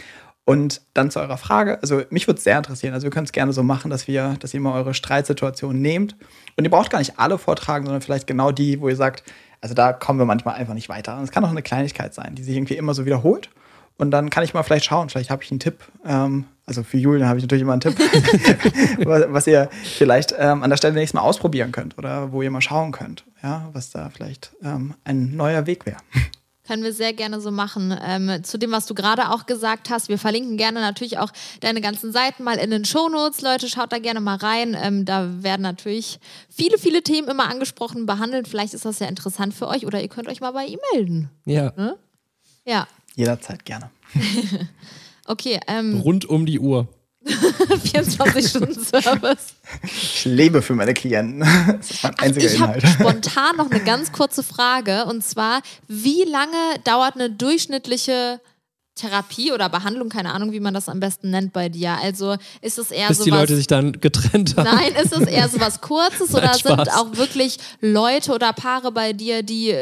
Und dann zu eurer Frage, also mich würde es sehr interessieren, also wir können es gerne so machen, dass wir, dass ihr mal eure Streitsituation nehmt und ihr braucht gar nicht alle vortragen, sondern vielleicht genau die, wo ihr sagt, also da kommen wir manchmal einfach nicht weiter. Und es kann auch eine Kleinigkeit sein, die sich irgendwie immer so wiederholt. Und dann kann ich mal vielleicht schauen, vielleicht habe ich einen Tipp, ähm, also für Julian habe ich natürlich immer einen Tipp, (laughs) (laughs) was ihr vielleicht ähm, an der Stelle nächstes Mal ausprobieren könnt oder wo ihr mal schauen könnt, ja, was da vielleicht ähm, ein neuer Weg wäre. Können wir sehr gerne so machen. Ähm, zu dem, was du gerade auch gesagt hast, wir verlinken gerne natürlich auch deine ganzen Seiten mal in den Shownotes. Leute, schaut da gerne mal rein. Ähm, da werden natürlich viele, viele Themen immer angesprochen, behandelt. Vielleicht ist das ja interessant für euch oder ihr könnt euch mal bei ihm melden. ja, Ja, Jederzeit gerne. (laughs) okay. Ähm, rund um die Uhr. 24-Stunden-Service. (laughs) Ich lebe für meine Klienten. (laughs) Das ist mein einziger Ich habe spontan noch eine ganz (laughs) kurze Frage. Und zwar, wie lange dauert eine durchschnittliche Therapie oder Behandlung, keine Ahnung, wie man das am besten nennt bei dir. Also ist es eher Bis so die Leute sich dann getrennt haben. Nein, ist es eher so was Kurzes Nein, oder sind Spaß. auch wirklich Leute oder Paare bei dir, die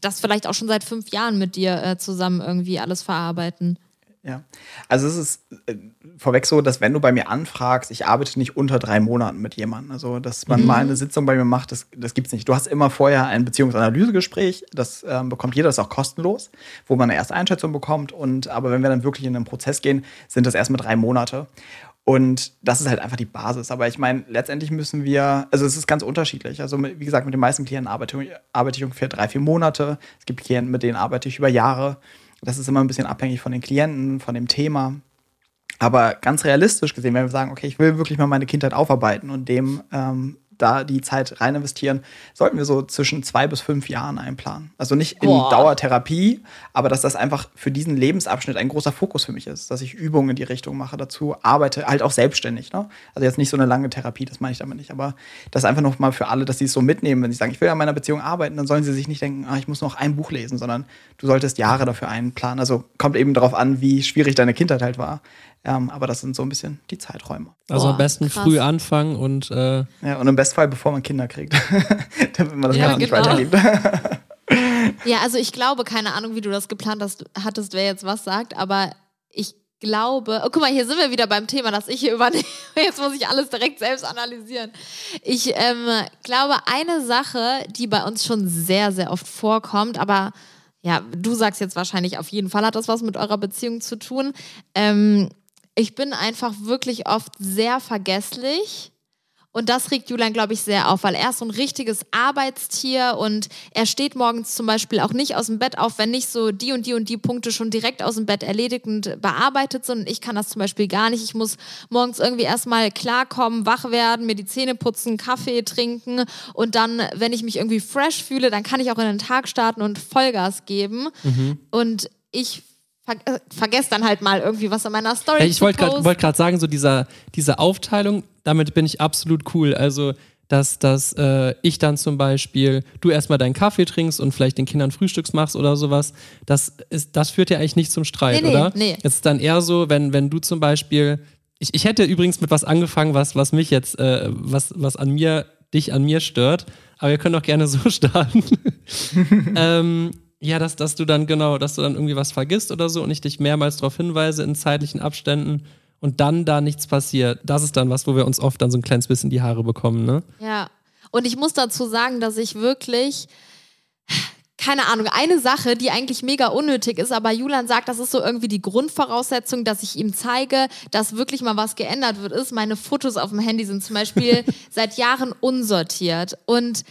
das vielleicht auch schon seit fünf Jahren mit dir äh, zusammen irgendwie alles verarbeiten? Ja, also es ist äh, vorweg so, dass wenn du bei mir anfragst, ich arbeite nicht unter drei Monaten mit jemandem. Also, dass man mal eine Sitzung bei mir macht, das, das gibt es nicht. Du hast immer vorher ein Beziehungsanalysegespräch, das ähm, bekommt jeder, das ist auch kostenlos, wo man eine erste Einschätzung bekommt. Und aber wenn wir dann wirklich in einen Prozess gehen, sind das erstmal drei Monate. Und das ist halt einfach die Basis. Aber ich meine, letztendlich müssen wir, also es ist ganz unterschiedlich. Also wie gesagt, mit den meisten Klienten arbeite, arbeite ich ungefähr drei, vier Monate. Es gibt Klienten, mit denen arbeite ich über Jahre. Das ist immer ein bisschen abhängig von den Klienten, von dem Thema. Aber ganz realistisch gesehen, wenn wir sagen, okay, ich will wirklich mal meine Kindheit aufarbeiten und dem ähm, da die Zeit rein investieren, sollten wir so zwischen zwei bis fünf Jahren einplanen. Also nicht in Boah. Dauertherapie, aber dass das einfach für diesen Lebensabschnitt ein großer Fokus für mich ist, dass ich Übungen in die Richtung mache, dazu arbeite, halt auch selbstständig. Ne? Also jetzt nicht so eine lange Therapie, das meine ich damit nicht, aber das einfach noch mal für alle, dass sie es so mitnehmen, wenn sie sagen, ich will an meiner Beziehung arbeiten, dann sollen sie sich nicht denken, ah, ich muss noch ein Buch lesen, sondern du solltest Jahre dafür einplanen. Also kommt eben darauf an, wie schwierig deine Kindheit halt war. Ähm, aber das sind so ein bisschen die Zeiträume. Also Boah, am besten krass. früh anfangen und äh, Ja, und im Bestfall, bevor man Kinder kriegt, (laughs) damit man das Ja, Ganze nicht genau. weiterlebt. (laughs) Ja, also ich glaube, keine Ahnung, wie du das geplant hast, hattest, wer jetzt was sagt, aber ich glaube, oh, guck mal, hier sind wir wieder beim Thema, das ich hier übernehme. (laughs) Jetzt muss ich alles direkt selbst analysieren. Ich ähm, glaube, eine Sache, die bei uns schon sehr, sehr oft vorkommt, aber ja, du sagst jetzt wahrscheinlich, auf jeden Fall hat das was mit eurer Beziehung zu tun. Ähm, ich bin einfach wirklich oft sehr vergesslich. Und das regt Julian, glaube ich, sehr auf, weil er ist so ein richtiges Arbeitstier und er steht morgens zum Beispiel auch nicht aus dem Bett auf, wenn nicht so die und die und die Punkte schon direkt aus dem Bett erledigt und bearbeitet sind. Ich kann das zum Beispiel gar nicht. Ich muss morgens irgendwie erstmal klarkommen, wach werden, mir die Zähne putzen, Kaffee trinken und dann, wenn ich mich irgendwie fresh fühle, dann kann ich auch in den Tag starten und Vollgas geben. Und ich ver äh, vergesse dann halt mal irgendwie was in meiner Story Ja, ich wollte gerade wollt sagen, so dieser, diese Aufteilung, damit bin ich absolut cool. Also, dass, dass äh, ich dann zum Beispiel, du erstmal deinen Kaffee trinkst und vielleicht den Kindern Frühstücks machst oder sowas, das, ist, das führt ja eigentlich nicht zum Streit, Nee, nee, oder? nee. Es ist dann eher so, wenn, wenn du zum Beispiel, ich, ich hätte übrigens mit was angefangen, was, was mich jetzt, äh, was, was an mir, dich an mir stört, aber wir können doch gerne so (laughs) starten. (laughs) ähm, ja, dass, dass du dann genau, dass du dann irgendwie was vergisst oder so und ich dich mehrmals darauf hinweise in zeitlichen Abständen und dann da nichts passiert. Das ist dann was, wo wir uns oft dann so ein kleines bisschen die Haare bekommen, ne? Ja. Und ich muss dazu sagen, dass ich wirklich, keine Ahnung, eine Sache, die eigentlich mega unnötig ist, aber Julian sagt, das ist so irgendwie die Grundvoraussetzung, dass ich ihm zeige, dass wirklich mal was geändert wird, ist, meine Fotos auf dem Handy sind zum Beispiel (laughs) seit Jahren unsortiert. Und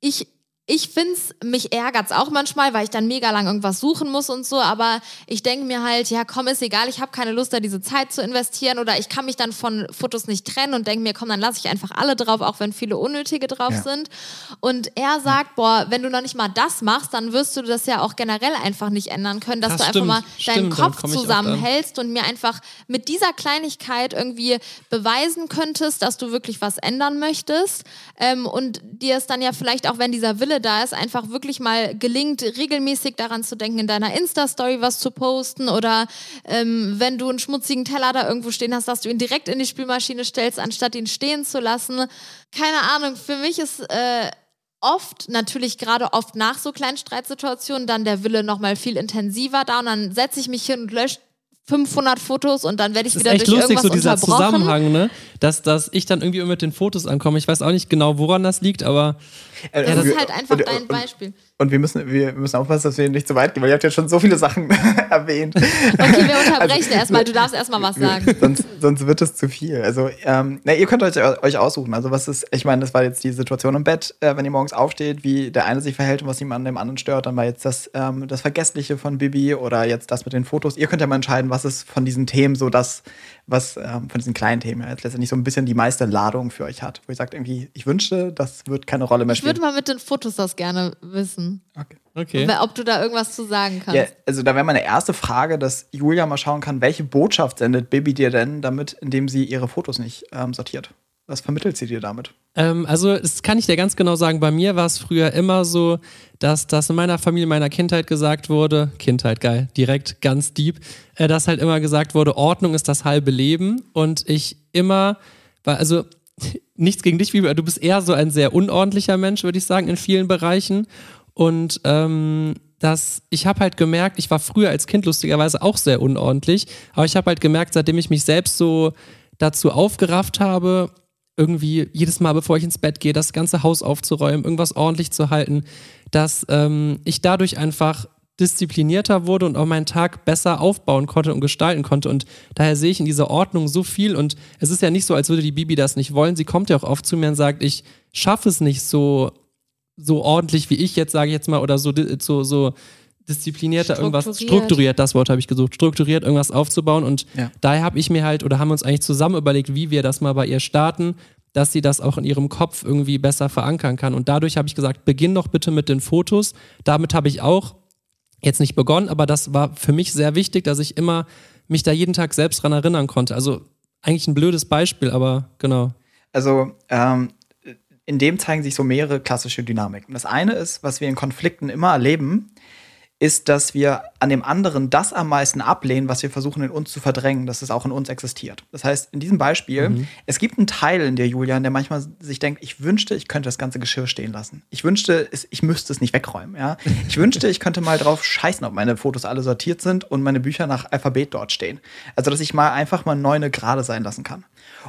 ich. Ich finde es, mich ärgert es auch manchmal, weil ich dann mega lang irgendwas suchen muss und so, aber ich denke mir halt, ja komm, ist egal, ich habe keine Lust, da diese Zeit zu investieren oder ich kann mich dann von Fotos nicht trennen und denke mir, komm, dann lasse ich einfach alle drauf, auch wenn viele unnötige drauf Ja. sind. Und er sagt, boah, wenn du noch nicht mal das machst, dann wirst du das ja auch generell einfach nicht ändern können, dass Das du einfach stimmt, mal deinen stimmt, Kopf zusammenhältst und mir einfach mit dieser Kleinigkeit irgendwie beweisen könntest, dass du wirklich was ändern möchtest ähm, und dir es dann ja vielleicht auch, wenn dieser Wille da ist, einfach wirklich mal gelingt, regelmäßig daran zu denken, in deiner Insta-Story was zu posten oder ähm, wenn du einen schmutzigen Teller da irgendwo stehen hast, dass du ihn direkt in die Spülmaschine stellst, anstatt ihn stehen zu lassen. Keine Ahnung, für mich ist äh, oft, natürlich gerade oft nach so kleinen Streitsituationen, dann der Wille nochmal viel intensiver da und dann setze ich mich hin und lösche 500 Fotos und dann werde ich Das ist wieder echt durch lustig, irgendwas so dieser unterbrochen. Zusammenhang, ne? Dass, dass ich dann irgendwie immer mit den Fotos ankomme. Ich weiß auch nicht genau, woran das liegt, aber Äh, Das ist halt einfach und- dein und- Beispiel. Und wir müssen, wir müssen aufpassen, dass wir nicht zu weit gehen, weil ihr habt jetzt schon so viele Sachen (laughs) erwähnt. Okay, wir unterbrechen Also, erstmal. Du darfst erstmal was sagen. sonst, sonst wird es zu viel. Also, ähm, na, ihr könnt euch, euch aussuchen. Also, was ist, ich meine, das war jetzt die Situation im Bett, äh, wenn ihr morgens aufsteht, wie der eine sich verhält und was ihm an dem anderen stört. Dann war jetzt das, ähm, das Vergessliche von Bibi oder jetzt das mit den Fotos. Ihr könnt ja mal entscheiden, was ist von diesen Themen so das, was ähm, von diesen kleinen Themen ja jetzt letztendlich so ein bisschen die meiste Ladung für euch hat. Wo ihr sagt, irgendwie, ich wünschte, das wird keine Rolle mehr Ich würde spielen. mal mit den Fotos das gerne wissen. Okay. okay. Ob du da irgendwas zu sagen kannst. Ja, also da wäre meine erste Frage, dass Julia mal schauen kann, welche Botschaft sendet Bibi dir denn damit, indem sie ihre Fotos nicht ähm, sortiert? Was vermittelt sie dir damit? Ähm, also, das kann ich dir ganz genau sagen. Bei mir war es früher immer so, dass das in meiner Familie, meiner Kindheit gesagt wurde, Kindheit geil, direkt ganz deep, äh, dass halt immer gesagt wurde, Ordnung ist das halbe Leben und ich immer, war, also (laughs) nichts gegen dich, du bist eher so ein sehr unordentlicher Mensch, würde ich sagen, in vielen Bereichen und ähm, dass ich habe halt gemerkt, ich war früher als Kind lustigerweise auch sehr unordentlich, aber ich habe halt gemerkt, seitdem ich mich selbst so dazu aufgerafft habe, irgendwie jedes Mal, bevor ich ins Bett gehe, das ganze Haus aufzuräumen, irgendwas ordentlich zu halten, dass ähm, ich dadurch einfach disziplinierter wurde und auch meinen Tag besser aufbauen konnte und gestalten konnte. Und daher sehe ich in dieser Ordnung so viel. Und es ist ja nicht so, als würde die Bibi das nicht wollen. Sie kommt ja auch oft zu mir und sagt, ich schaffe es nicht so so ordentlich wie ich jetzt, sage ich jetzt mal, oder so, so, so disziplinierter irgendwas strukturiert, das Wort habe ich gesucht, strukturiert irgendwas aufzubauen. Und ja. daher habe ich mir halt, oder haben uns eigentlich zusammen überlegt, wie wir das mal bei ihr starten, dass sie das auch in ihrem Kopf irgendwie besser verankern kann. Und dadurch habe ich gesagt, beginn doch bitte mit den Fotos. Damit habe ich auch jetzt nicht begonnen, aber das war für mich sehr wichtig, dass ich immer mich da jeden Tag selbst dran erinnern konnte. Also eigentlich ein blödes Beispiel, aber genau. Also ähm, in dem zeigen sich so mehrere klassische Dynamiken. Das eine ist, was wir in Konflikten immer erleben, ist, dass wir an dem anderen das am meisten ablehnen, was wir versuchen in uns zu verdrängen, dass es auch in uns existiert. Das heißt, in diesem Beispiel, mhm. es gibt einen Teil in dir, Julian, der manchmal sich denkt, ich wünschte, ich könnte das ganze Geschirr stehen lassen. Ich wünschte, ich müsste es nicht wegräumen. Ja? Ich wünschte, ich könnte mal drauf scheißen, ob meine Fotos alle sortiert sind und meine Bücher nach Alphabet dort stehen. Also, dass ich mal einfach mal neune gerade sein lassen kann.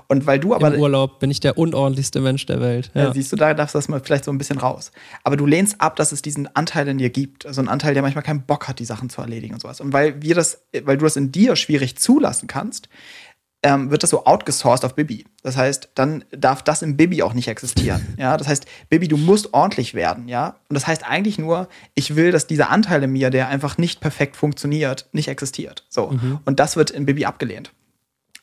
Und weil du aber. Im Urlaub bin ich der unordentlichste Mensch der Welt. Ja. Ja, siehst du, da darfst du das mal vielleicht so ein bisschen raus. Aber du lehnst ab, dass es diesen Anteil in dir gibt. Also einen Anteil, der manchmal keinen Bock hat, die Sachen zu erledigen und sowas. Und weil wir das, weil du das in dir schwierig zulassen kannst, ähm, wird das so outgesourced auf Bibi. Das heißt, dann darf das im Bibi auch nicht existieren. (laughs) Ja, das heißt, Bibi, du musst ordentlich werden. Ja, und das heißt eigentlich nur, ich will, dass dieser Anteil in mir, der einfach nicht perfekt funktioniert, nicht existiert. So. Mhm. Und das wird in Bibi abgelehnt.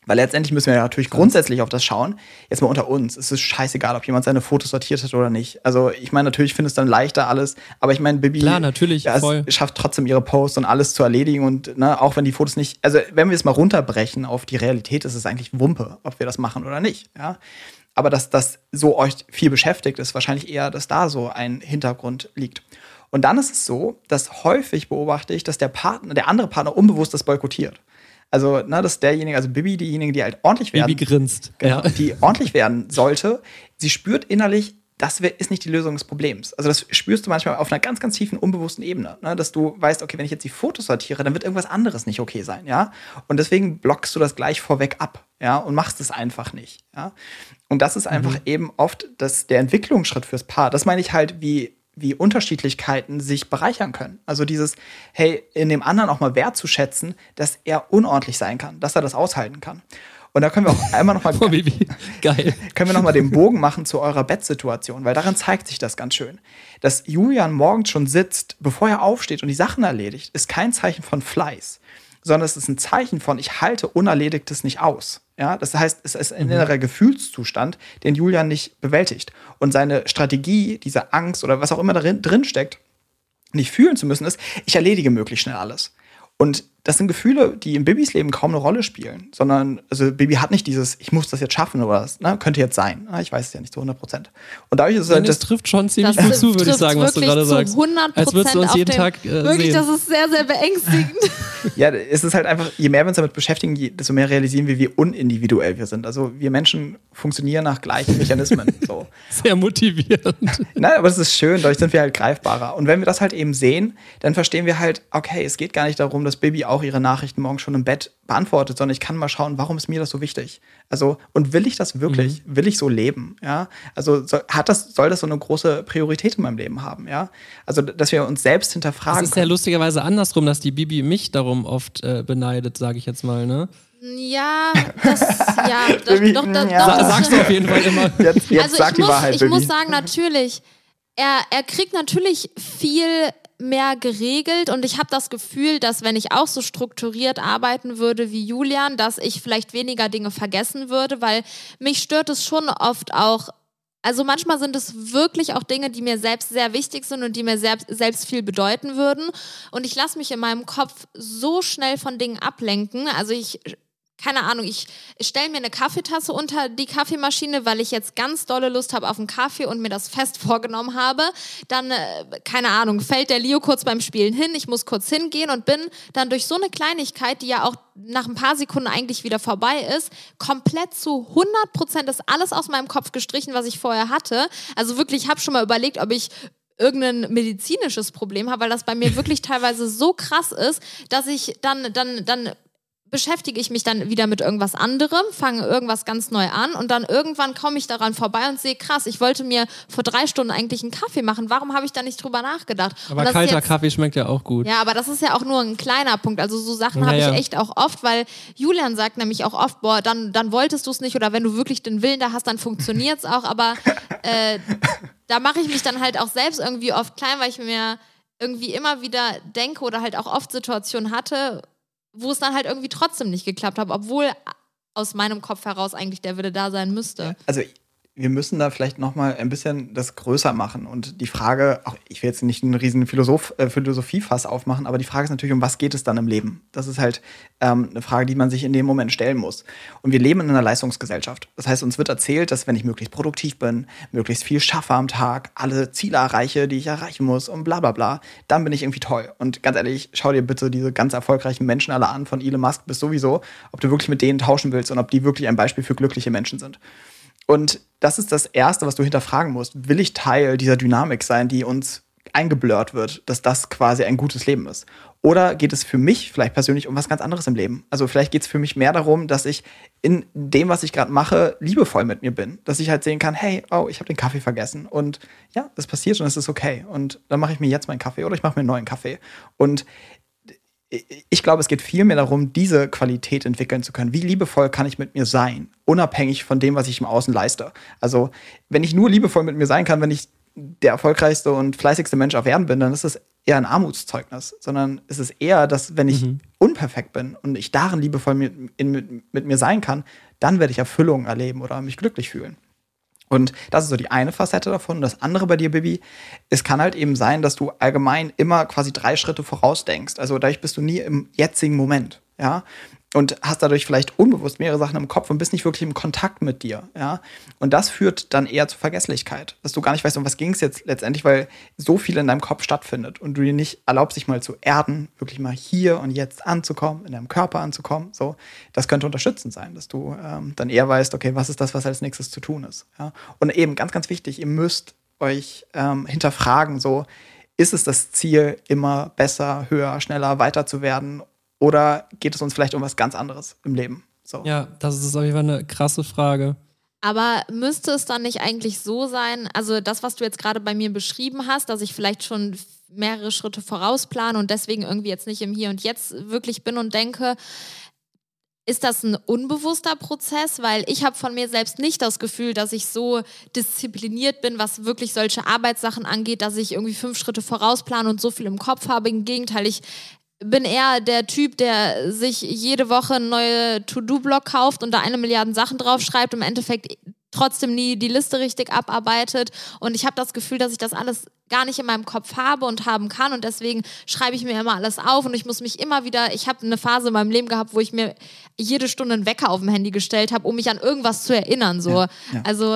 Weil letztendlich müssen wir ja natürlich grundsätzlich auf das schauen. Jetzt mal unter uns. Es ist scheißegal, ob jemand seine Fotos sortiert hat oder nicht. Also ich meine, natürlich findest du dann leichter alles. Aber ich meine, Bibi Klar, natürlich, ja, schafft trotzdem ihre Posts und alles zu erledigen. Und ne, auch wenn die Fotos nicht, also wenn wir es mal runterbrechen auf die Realität, ist es eigentlich Wumpe, ob wir das machen oder nicht. Ja. Aber dass das so euch viel beschäftigt, ist wahrscheinlich eher, dass da so ein Hintergrund liegt. Und dann ist es so, dass häufig beobachte ich, dass der Partner, der andere Partner unbewusst das boykottiert. Also, ne, dass derjenige, also Bibi, diejenige, die halt ordentlich werden. Bibi grinst. Genau, ja. Die ordentlich werden sollte, sie spürt innerlich, das ist nicht die Lösung des Problems. Also das spürst du manchmal auf einer ganz, ganz tiefen, unbewussten Ebene, ne? dass du weißt, okay, wenn ich jetzt die Fotos sortiere, dann wird irgendwas anderes nicht okay sein, ja. Und deswegen blockst du das gleich vorweg ab, ja, und machst es einfach nicht, ja. Und das ist einfach mhm. eben oft das, der Entwicklungsschritt fürs Paar. Das meine ich halt, wie wie Unterschiedlichkeiten sich bereichern können. Also dieses, hey, in dem anderen auch mal wertzuschätzen, dass er unordentlich sein kann, dass er das aushalten kann. Und da können wir auch (laughs) einmal nochmal oh, Geil. (laughs) können wir noch mal den Bogen machen zu eurer Bettsituation, weil daran zeigt sich das ganz schön. Dass Julian morgens schon sitzt, bevor er aufsteht und die Sachen erledigt, ist kein Zeichen von Fleiß, sondern es ist ein Zeichen von, ich halte Unerledigtes nicht aus. Ja, das heißt, es ist ein mhm. innerer Gefühlszustand, den Julian nicht bewältigt. Und seine Strategie, diese Angst oder was auch immer darin drin steckt, nicht fühlen zu müssen, ist, ich erledige möglichst schnell alles. Und das sind Gefühle, die in Bibis Leben kaum eine Rolle spielen, sondern, also Bibi hat nicht dieses, ich muss das jetzt schaffen oder was, ne? könnte jetzt sein. Ich weiß es ja nicht zu 100 Prozent. Und dadurch ist es halt. Das trifft schon ziemlich gut zu, würde ich sagen, was du gerade sagst. 100 Als würdest du uns jeden dem, Tag äh, Wirklich, sehen. das ist sehr, sehr beängstigend. (laughs) ja, es ist halt einfach, je mehr wir uns damit beschäftigen, desto mehr realisieren wir, wie unindividuell wir sind. Also wir Menschen funktionieren nach gleichen Mechanismen. (laughs) So. Sehr motivierend. (laughs) Nein, aber es ist schön, dadurch sind wir halt greifbarer. Und wenn wir das halt eben sehen, dann verstehen wir halt, okay, es geht gar nicht darum, dass Bibi auch ihre Nachrichten morgen schon im Bett beantwortet, sondern ich kann mal schauen, warum ist mir das so wichtig? Also, und will ich das wirklich? Mhm. Will ich so leben? Ja, also so, hat das, soll das so eine große Priorität in meinem Leben haben? Ja, also, dass wir uns selbst hinterfragen. Es ist ja lustigerweise andersrum, dass die Bibi mich darum oft äh, beneidet, sage ich jetzt mal, ne? Ja, das, ja, (laughs) doch, doch, doch, ja. doch, Sagst du auf jeden Fall immer. Jetzt, jetzt also sag die muss, Wahrheit, Ich Baby. muss sagen, natürlich, er, er kriegt natürlich viel mehr geregelt und ich habe das Gefühl, dass wenn ich auch so strukturiert arbeiten würde wie Julian, dass ich vielleicht weniger Dinge vergessen würde, weil mich stört es schon oft auch. Also manchmal sind es wirklich auch Dinge, die mir selbst sehr wichtig sind und die mir selbst, selbst viel bedeuten würden. Und ich lasse mich in meinem Kopf so schnell von Dingen ablenken. Also ich keine Ahnung, ich stelle mir eine Kaffeetasse unter die Kaffeemaschine, weil ich jetzt ganz dolle Lust habe auf einen Kaffee und mir das fest (laughs) vorgenommen habe. Dann, äh, keine Ahnung, fällt der Leo kurz beim Spielen hin, ich muss kurz hingehen und bin dann durch so eine Kleinigkeit, die ja auch nach ein paar Sekunden eigentlich wieder vorbei ist, komplett zu 100 Prozent ist alles aus meinem Kopf gestrichen, was ich vorher hatte. Also wirklich, ich habe schon mal überlegt, ob ich irgendein medizinisches Problem habe, weil das bei mir wirklich (laughs) teilweise so krass ist, dass ich dann, dann, dann beschäftige ich mich dann wieder mit irgendwas anderem, fange irgendwas ganz neu an und dann irgendwann komme ich daran vorbei und sehe, krass, ich wollte mir vor drei Stunden eigentlich einen Kaffee machen. Warum habe ich da nicht drüber nachgedacht? Aber kalter jetzt, Kaffee schmeckt ja auch gut. Ja, aber das ist ja auch nur ein kleiner Punkt. Also so Sachen ja, habe ich echt auch oft, weil Julian sagt nämlich auch oft, boah, dann, dann wolltest du es nicht oder wenn du wirklich den Willen da hast, dann funktioniert es auch. Aber (laughs) äh, da mache ich mich dann halt auch selbst irgendwie oft klein, weil ich mir irgendwie immer wieder denke oder halt auch oft Situationen hatte, wo es dann halt irgendwie trotzdem nicht geklappt hat, obwohl aus meinem Kopf heraus eigentlich der Wille da sein müsste. Also wir müssen da vielleicht noch mal ein bisschen das größer machen und die Frage, auch ich will jetzt nicht einen riesen Philosoph, äh, Philosophiefass aufmachen, aber die Frage ist natürlich, um was geht es dann im Leben? Das ist halt ähm, eine Frage, die man sich in dem Moment stellen muss. Und wir leben in einer Leistungsgesellschaft. Das heißt, uns wird erzählt, dass wenn ich möglichst produktiv bin, möglichst viel schaffe am Tag, alle Ziele erreiche, die ich erreichen muss und bla bla bla, dann bin ich irgendwie toll. Und ganz ehrlich, schau dir bitte diese ganz erfolgreichen Menschen alle an, von Elon Musk bis sowieso, ob du wirklich mit denen tauschen willst und ob die wirklich ein Beispiel für glückliche Menschen sind. Und das ist das Erste, was du hinterfragen musst. Will ich Teil dieser Dynamik sein, die uns eingeblurrt wird, dass das quasi ein gutes Leben ist? Oder geht es für mich vielleicht persönlich um was ganz anderes im Leben? Also vielleicht geht es für mich mehr darum, dass ich in dem, was ich gerade mache, liebevoll mit mir bin. Dass ich halt sehen kann, hey, oh, ich habe den Kaffee vergessen. Und ja, das passiert und es ist okay. Und dann mache ich mir jetzt meinen Kaffee oder ich mache mir einen neuen Kaffee. Und ich glaube, es geht viel mehr darum, diese Qualität entwickeln zu können. Wie liebevoll kann ich mit mir sein, unabhängig von dem, was ich im Außen leiste? Also, wenn ich nur liebevoll mit mir sein kann, wenn ich der erfolgreichste und fleißigste Mensch auf Erden bin, dann ist es eher ein Armutszeugnis, sondern es ist eher, dass wenn ich mhm. unperfekt bin und ich darin liebevoll mit, in, mit, mit mir sein kann, dann werde ich Erfüllung erleben oder mich glücklich fühlen. Und das ist so die eine Facette davon. das andere bei dir, Bibi, es kann halt eben sein, dass du allgemein immer quasi drei Schritte vorausdenkst. Also dadurch bist du nie im jetzigen Moment. Ja, und hast dadurch vielleicht unbewusst mehrere Sachen im Kopf und bist nicht wirklich im Kontakt mit dir, ja. Und das führt dann eher zu Vergesslichkeit, dass du gar nicht weißt, um was ging es jetzt letztendlich, weil so viel in deinem Kopf stattfindet und du dir nicht erlaubst, dich mal zu erden, wirklich mal hier und jetzt anzukommen, in deinem Körper anzukommen. So, das könnte unterstützend sein, dass du ähm, dann eher weißt, okay, was ist das, was als nächstes zu tun ist. Ja? Und eben ganz, ganz wichtig, ihr müsst euch ähm, hinterfragen, so ist es das Ziel, immer besser, höher, schneller, weiter zu werden oder geht es uns vielleicht um was ganz anderes im Leben? So. Ja, das ist auf jeden Fall eine krasse Frage. Aber müsste es dann nicht eigentlich so sein, also das, was du jetzt gerade bei mir beschrieben hast, dass ich vielleicht schon mehrere Schritte vorausplane und deswegen irgendwie jetzt nicht im Hier und Jetzt wirklich bin und denke, ist das ein unbewusster Prozess? Weil ich habe von mir selbst nicht das Gefühl, dass ich so diszipliniert bin, was wirklich solche Arbeitssachen angeht, dass ich irgendwie fünf Schritte vorausplane und so viel im Kopf habe. Im Gegenteil, ich bin eher der Typ, der sich jede Woche einen neuen To-Do-Block kauft und da eine Milliarde Sachen draufschreibt und im Endeffekt trotzdem nie die Liste richtig abarbeitet. Und ich habe das Gefühl, dass ich das alles gar nicht in meinem Kopf habe und haben kann. Und deswegen schreibe ich mir immer alles auf und ich muss mich immer wieder, ich habe eine Phase in meinem Leben gehabt, wo ich mir jede Stunde einen Wecker auf dem Handy gestellt habe, um mich an irgendwas zu erinnern. So. Ja, ja. Also,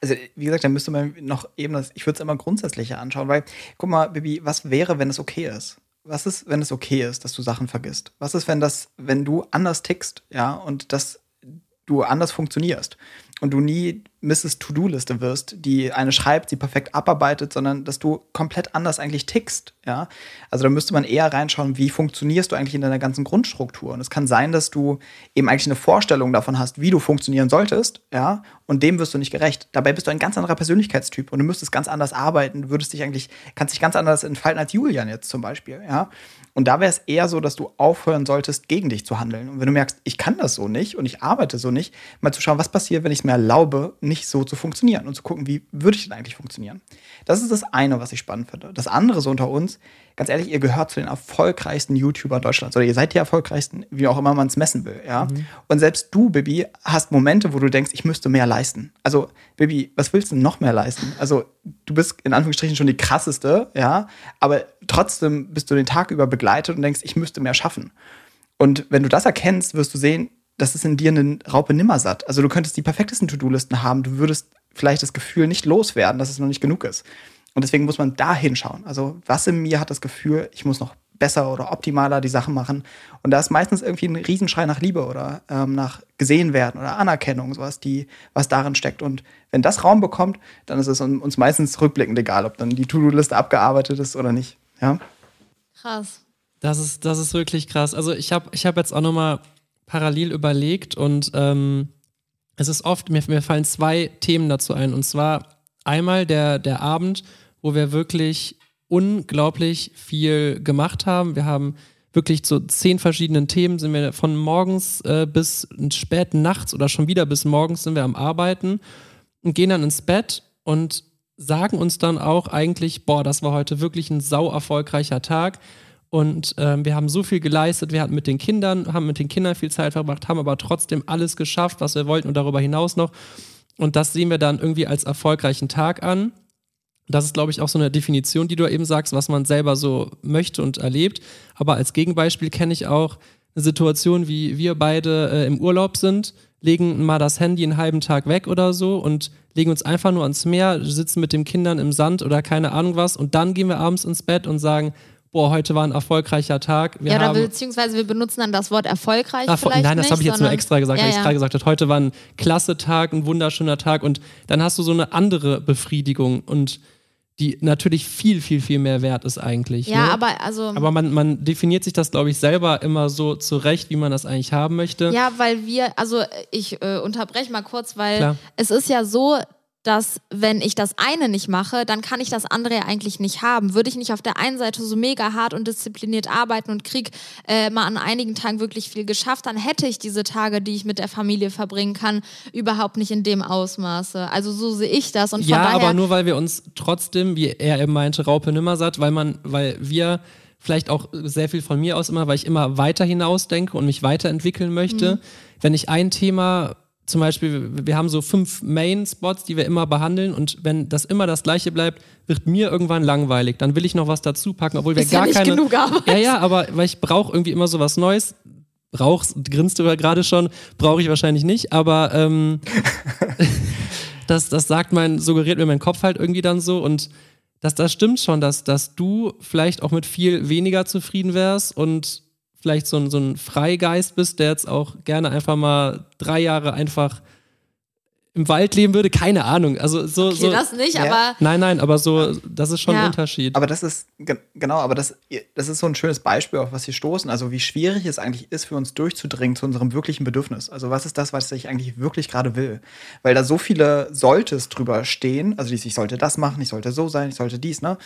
also, wie gesagt, da müsste man noch eben das, ich würde es immer grundsätzlicher anschauen, weil, guck mal, Bibi, was wäre, wenn es okay ist? Was ist, wenn es okay ist, dass du Sachen vergisst? Was ist, wenn das, wenn du anders tickst, ja, und dass du anders funktionierst? und du nie Mrs. To-Do-Liste wirst, die eine schreibt, sie perfekt abarbeitet, sondern dass du komplett anders eigentlich tickst. Ja? Also da müsste man eher reinschauen, wie funktionierst du eigentlich in deiner ganzen Grundstruktur. Und es kann sein, dass du eben eigentlich eine Vorstellung davon hast, wie du funktionieren solltest, ja, und dem wirst du nicht gerecht. Dabei bist du ein ganz anderer Persönlichkeitstyp und du müsstest ganz anders arbeiten, würdest dich eigentlich, kannst dich ganz anders entfalten als Julian jetzt zum Beispiel, ja. Und da wäre es eher so, dass du aufhören solltest, gegen dich zu handeln. Und wenn du merkst, ich kann das so nicht und ich arbeite so nicht, mal zu schauen, was passiert, wenn ich es mir erlaube, nicht so zu funktionieren und zu gucken, wie würde ich denn eigentlich funktionieren. Das ist das eine, was ich spannend finde. Das andere so unter uns, ganz ehrlich, ihr gehört zu den erfolgreichsten YouTubern Deutschlands oder ihr seid die erfolgreichsten, wie auch immer man es messen will, ja. Mhm. Und selbst du, Bibi, hast Momente, wo du denkst, ich müsste mehr leisten. Also, Bibi, was willst du noch mehr leisten? Also, du bist in Anführungsstrichen schon die krasseste, ja, aber trotzdem bist du den Tag über begleitet und denkst, ich müsste mehr schaffen. Und wenn du das erkennst, wirst du sehen, das ist in dir eine Raupe nimmersatt. Also du könntest die perfektesten To-Do-Listen haben, du würdest vielleicht das Gefühl nicht loswerden, dass es noch nicht genug ist. Und deswegen muss man da hinschauen. Also was in mir hat das Gefühl, ich muss noch besser oder optimaler die Sachen machen. Und da ist meistens irgendwie ein Riesenschrei nach Liebe oder ähm, nach gesehen werden oder Anerkennung, sowas, die, was darin steckt. Und wenn das Raum bekommt, dann ist es uns meistens rückblickend egal, ob dann die To-Do-Liste abgearbeitet ist oder nicht. Ja? Krass. Das ist, das ist wirklich krass. Also ich habe ich hab jetzt auch nochmal parallel überlegt und ähm, es ist oft, mir, mir fallen zwei Themen dazu ein. Und zwar einmal der, der Abend, wo wir wirklich unglaublich viel gemacht haben. Wir haben wirklich zu zehn verschiedenen Themen sind wir von morgens äh, bis spät nachts oder schon wieder bis morgens sind wir am Arbeiten und gehen dann ins Bett und sagen uns dann auch eigentlich, boah, das war heute wirklich ein sau erfolgreicher Tag. Und ähm, wir haben so viel geleistet, wir hatten mit den Kindern, haben mit den Kindern viel Zeit verbracht, haben aber trotzdem alles geschafft, was wir wollten und darüber hinaus noch. Und das sehen wir dann irgendwie als erfolgreichen Tag an. Das ist, glaube ich, auch so eine Definition, die du eben sagst, was man selber so möchte und erlebt. Aber als Gegenbeispiel kenne ich auch eine Situation, wie wir beide äh, im Urlaub sind, legen mal das Handy einen halben Tag weg oder so und legen uns einfach nur ans Meer, sitzen mit den Kindern im Sand oder keine Ahnung was und dann gehen wir abends ins Bett und sagen, boah, heute war ein erfolgreicher Tag. Wir ja, oder haben, beziehungsweise wir benutzen dann das Wort erfolgreich Ah, vielleicht nein, das habe ich jetzt nur extra gesagt, ja, weil ich ja. gerade gesagt habe, heute war ein klasse Tag, ein wunderschöner Tag und dann hast du so eine andere Befriedigung und die natürlich viel, viel, viel mehr wert ist eigentlich. Ja, ne? aber also. Aber man, man definiert sich das, glaube ich, selber immer so zurecht, wie man das eigentlich haben möchte. Ja, weil wir, also ich äh, unterbreche mal kurz, weil Klar. es ist ja so, dass wenn ich das eine nicht mache, dann kann ich das andere ja eigentlich nicht haben. Würde ich nicht auf der einen Seite so mega hart und diszipliniert arbeiten und krieg äh, mal an einigen Tagen wirklich viel geschafft, dann hätte ich diese Tage, die ich mit der Familie verbringen kann, überhaupt nicht in dem Ausmaße. Also so sehe ich das und von ja, daher aber nur weil wir uns trotzdem, wie er eben meinte, Raupe Nimmersatt, weil man, weil wir vielleicht auch sehr viel von mir aus immer, weil ich immer weiter hinaus denke und mich weiterentwickeln möchte. Mhm. Wenn ich ein Thema, zum Beispiel, wir haben so fünf Main-Spots, die wir immer behandeln und wenn das immer das gleiche bleibt, wird mir irgendwann langweilig. Dann will ich noch was dazu packen, obwohl wir Ist ja gar nicht keine. genug Arbeit. Ja, ja, aber weil ich brauche irgendwie immer so was Neues. Brauchst, grinst du ja gerade schon, brauche ich wahrscheinlich nicht, aber ähm, (laughs) das, das sagt mein, suggeriert mir mein Kopf halt irgendwie dann so und das, das stimmt schon, dass, dass du vielleicht auch mit viel weniger zufrieden wärst und vielleicht so ein, so ein Freigeist bist, der jetzt auch gerne einfach mal drei Jahre einfach im Wald leben würde, keine Ahnung. Also so, okay, so das nicht, Ja. aber nein, nein, aber so, das ist schon Ja. ein Unterschied. Aber das ist, ge- genau, aber das, das ist so ein schönes Beispiel, auf was wir stoßen. Also, wie schwierig es eigentlich ist, für uns durchzudringen zu unserem wirklichen Bedürfnis. Also, was ist das, was ich eigentlich wirklich gerade will? Weil da so viele Solltes drüber stehen. Also, ich sollte das machen, ich sollte so sein, ich sollte dies, ne?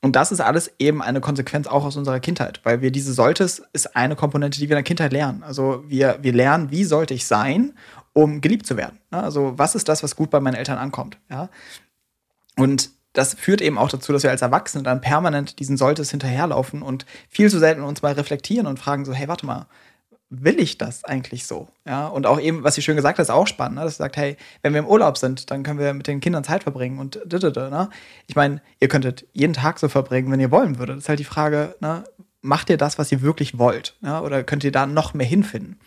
Und das ist alles eben eine Konsequenz auch aus unserer Kindheit, weil wir diese Solltes ist eine Komponente, die wir in der Kindheit lernen. Also wir, wir lernen, wie sollte ich sein, um geliebt zu werden. Ne? Also was ist das, was gut bei meinen Eltern ankommt? Ja? Und das führt eben auch dazu, dass wir als Erwachsene dann permanent diesen Solltes hinterherlaufen und viel zu selten uns mal reflektieren und fragen so, hey, warte mal, will ich das eigentlich so? Ja, und auch eben, was sie schön gesagt hat, ist auch spannend, ne? dass sie sagt, hey, wenn wir im Urlaub sind, dann können wir mit den Kindern Zeit verbringen und da, ne? Ich meine, ihr könntet jeden Tag so verbringen, wenn ihr wollen würdet. Das ist halt die Frage, ne? macht ihr das, was ihr wirklich wollt? Ja? Oder könnt ihr da noch mehr hinfinden?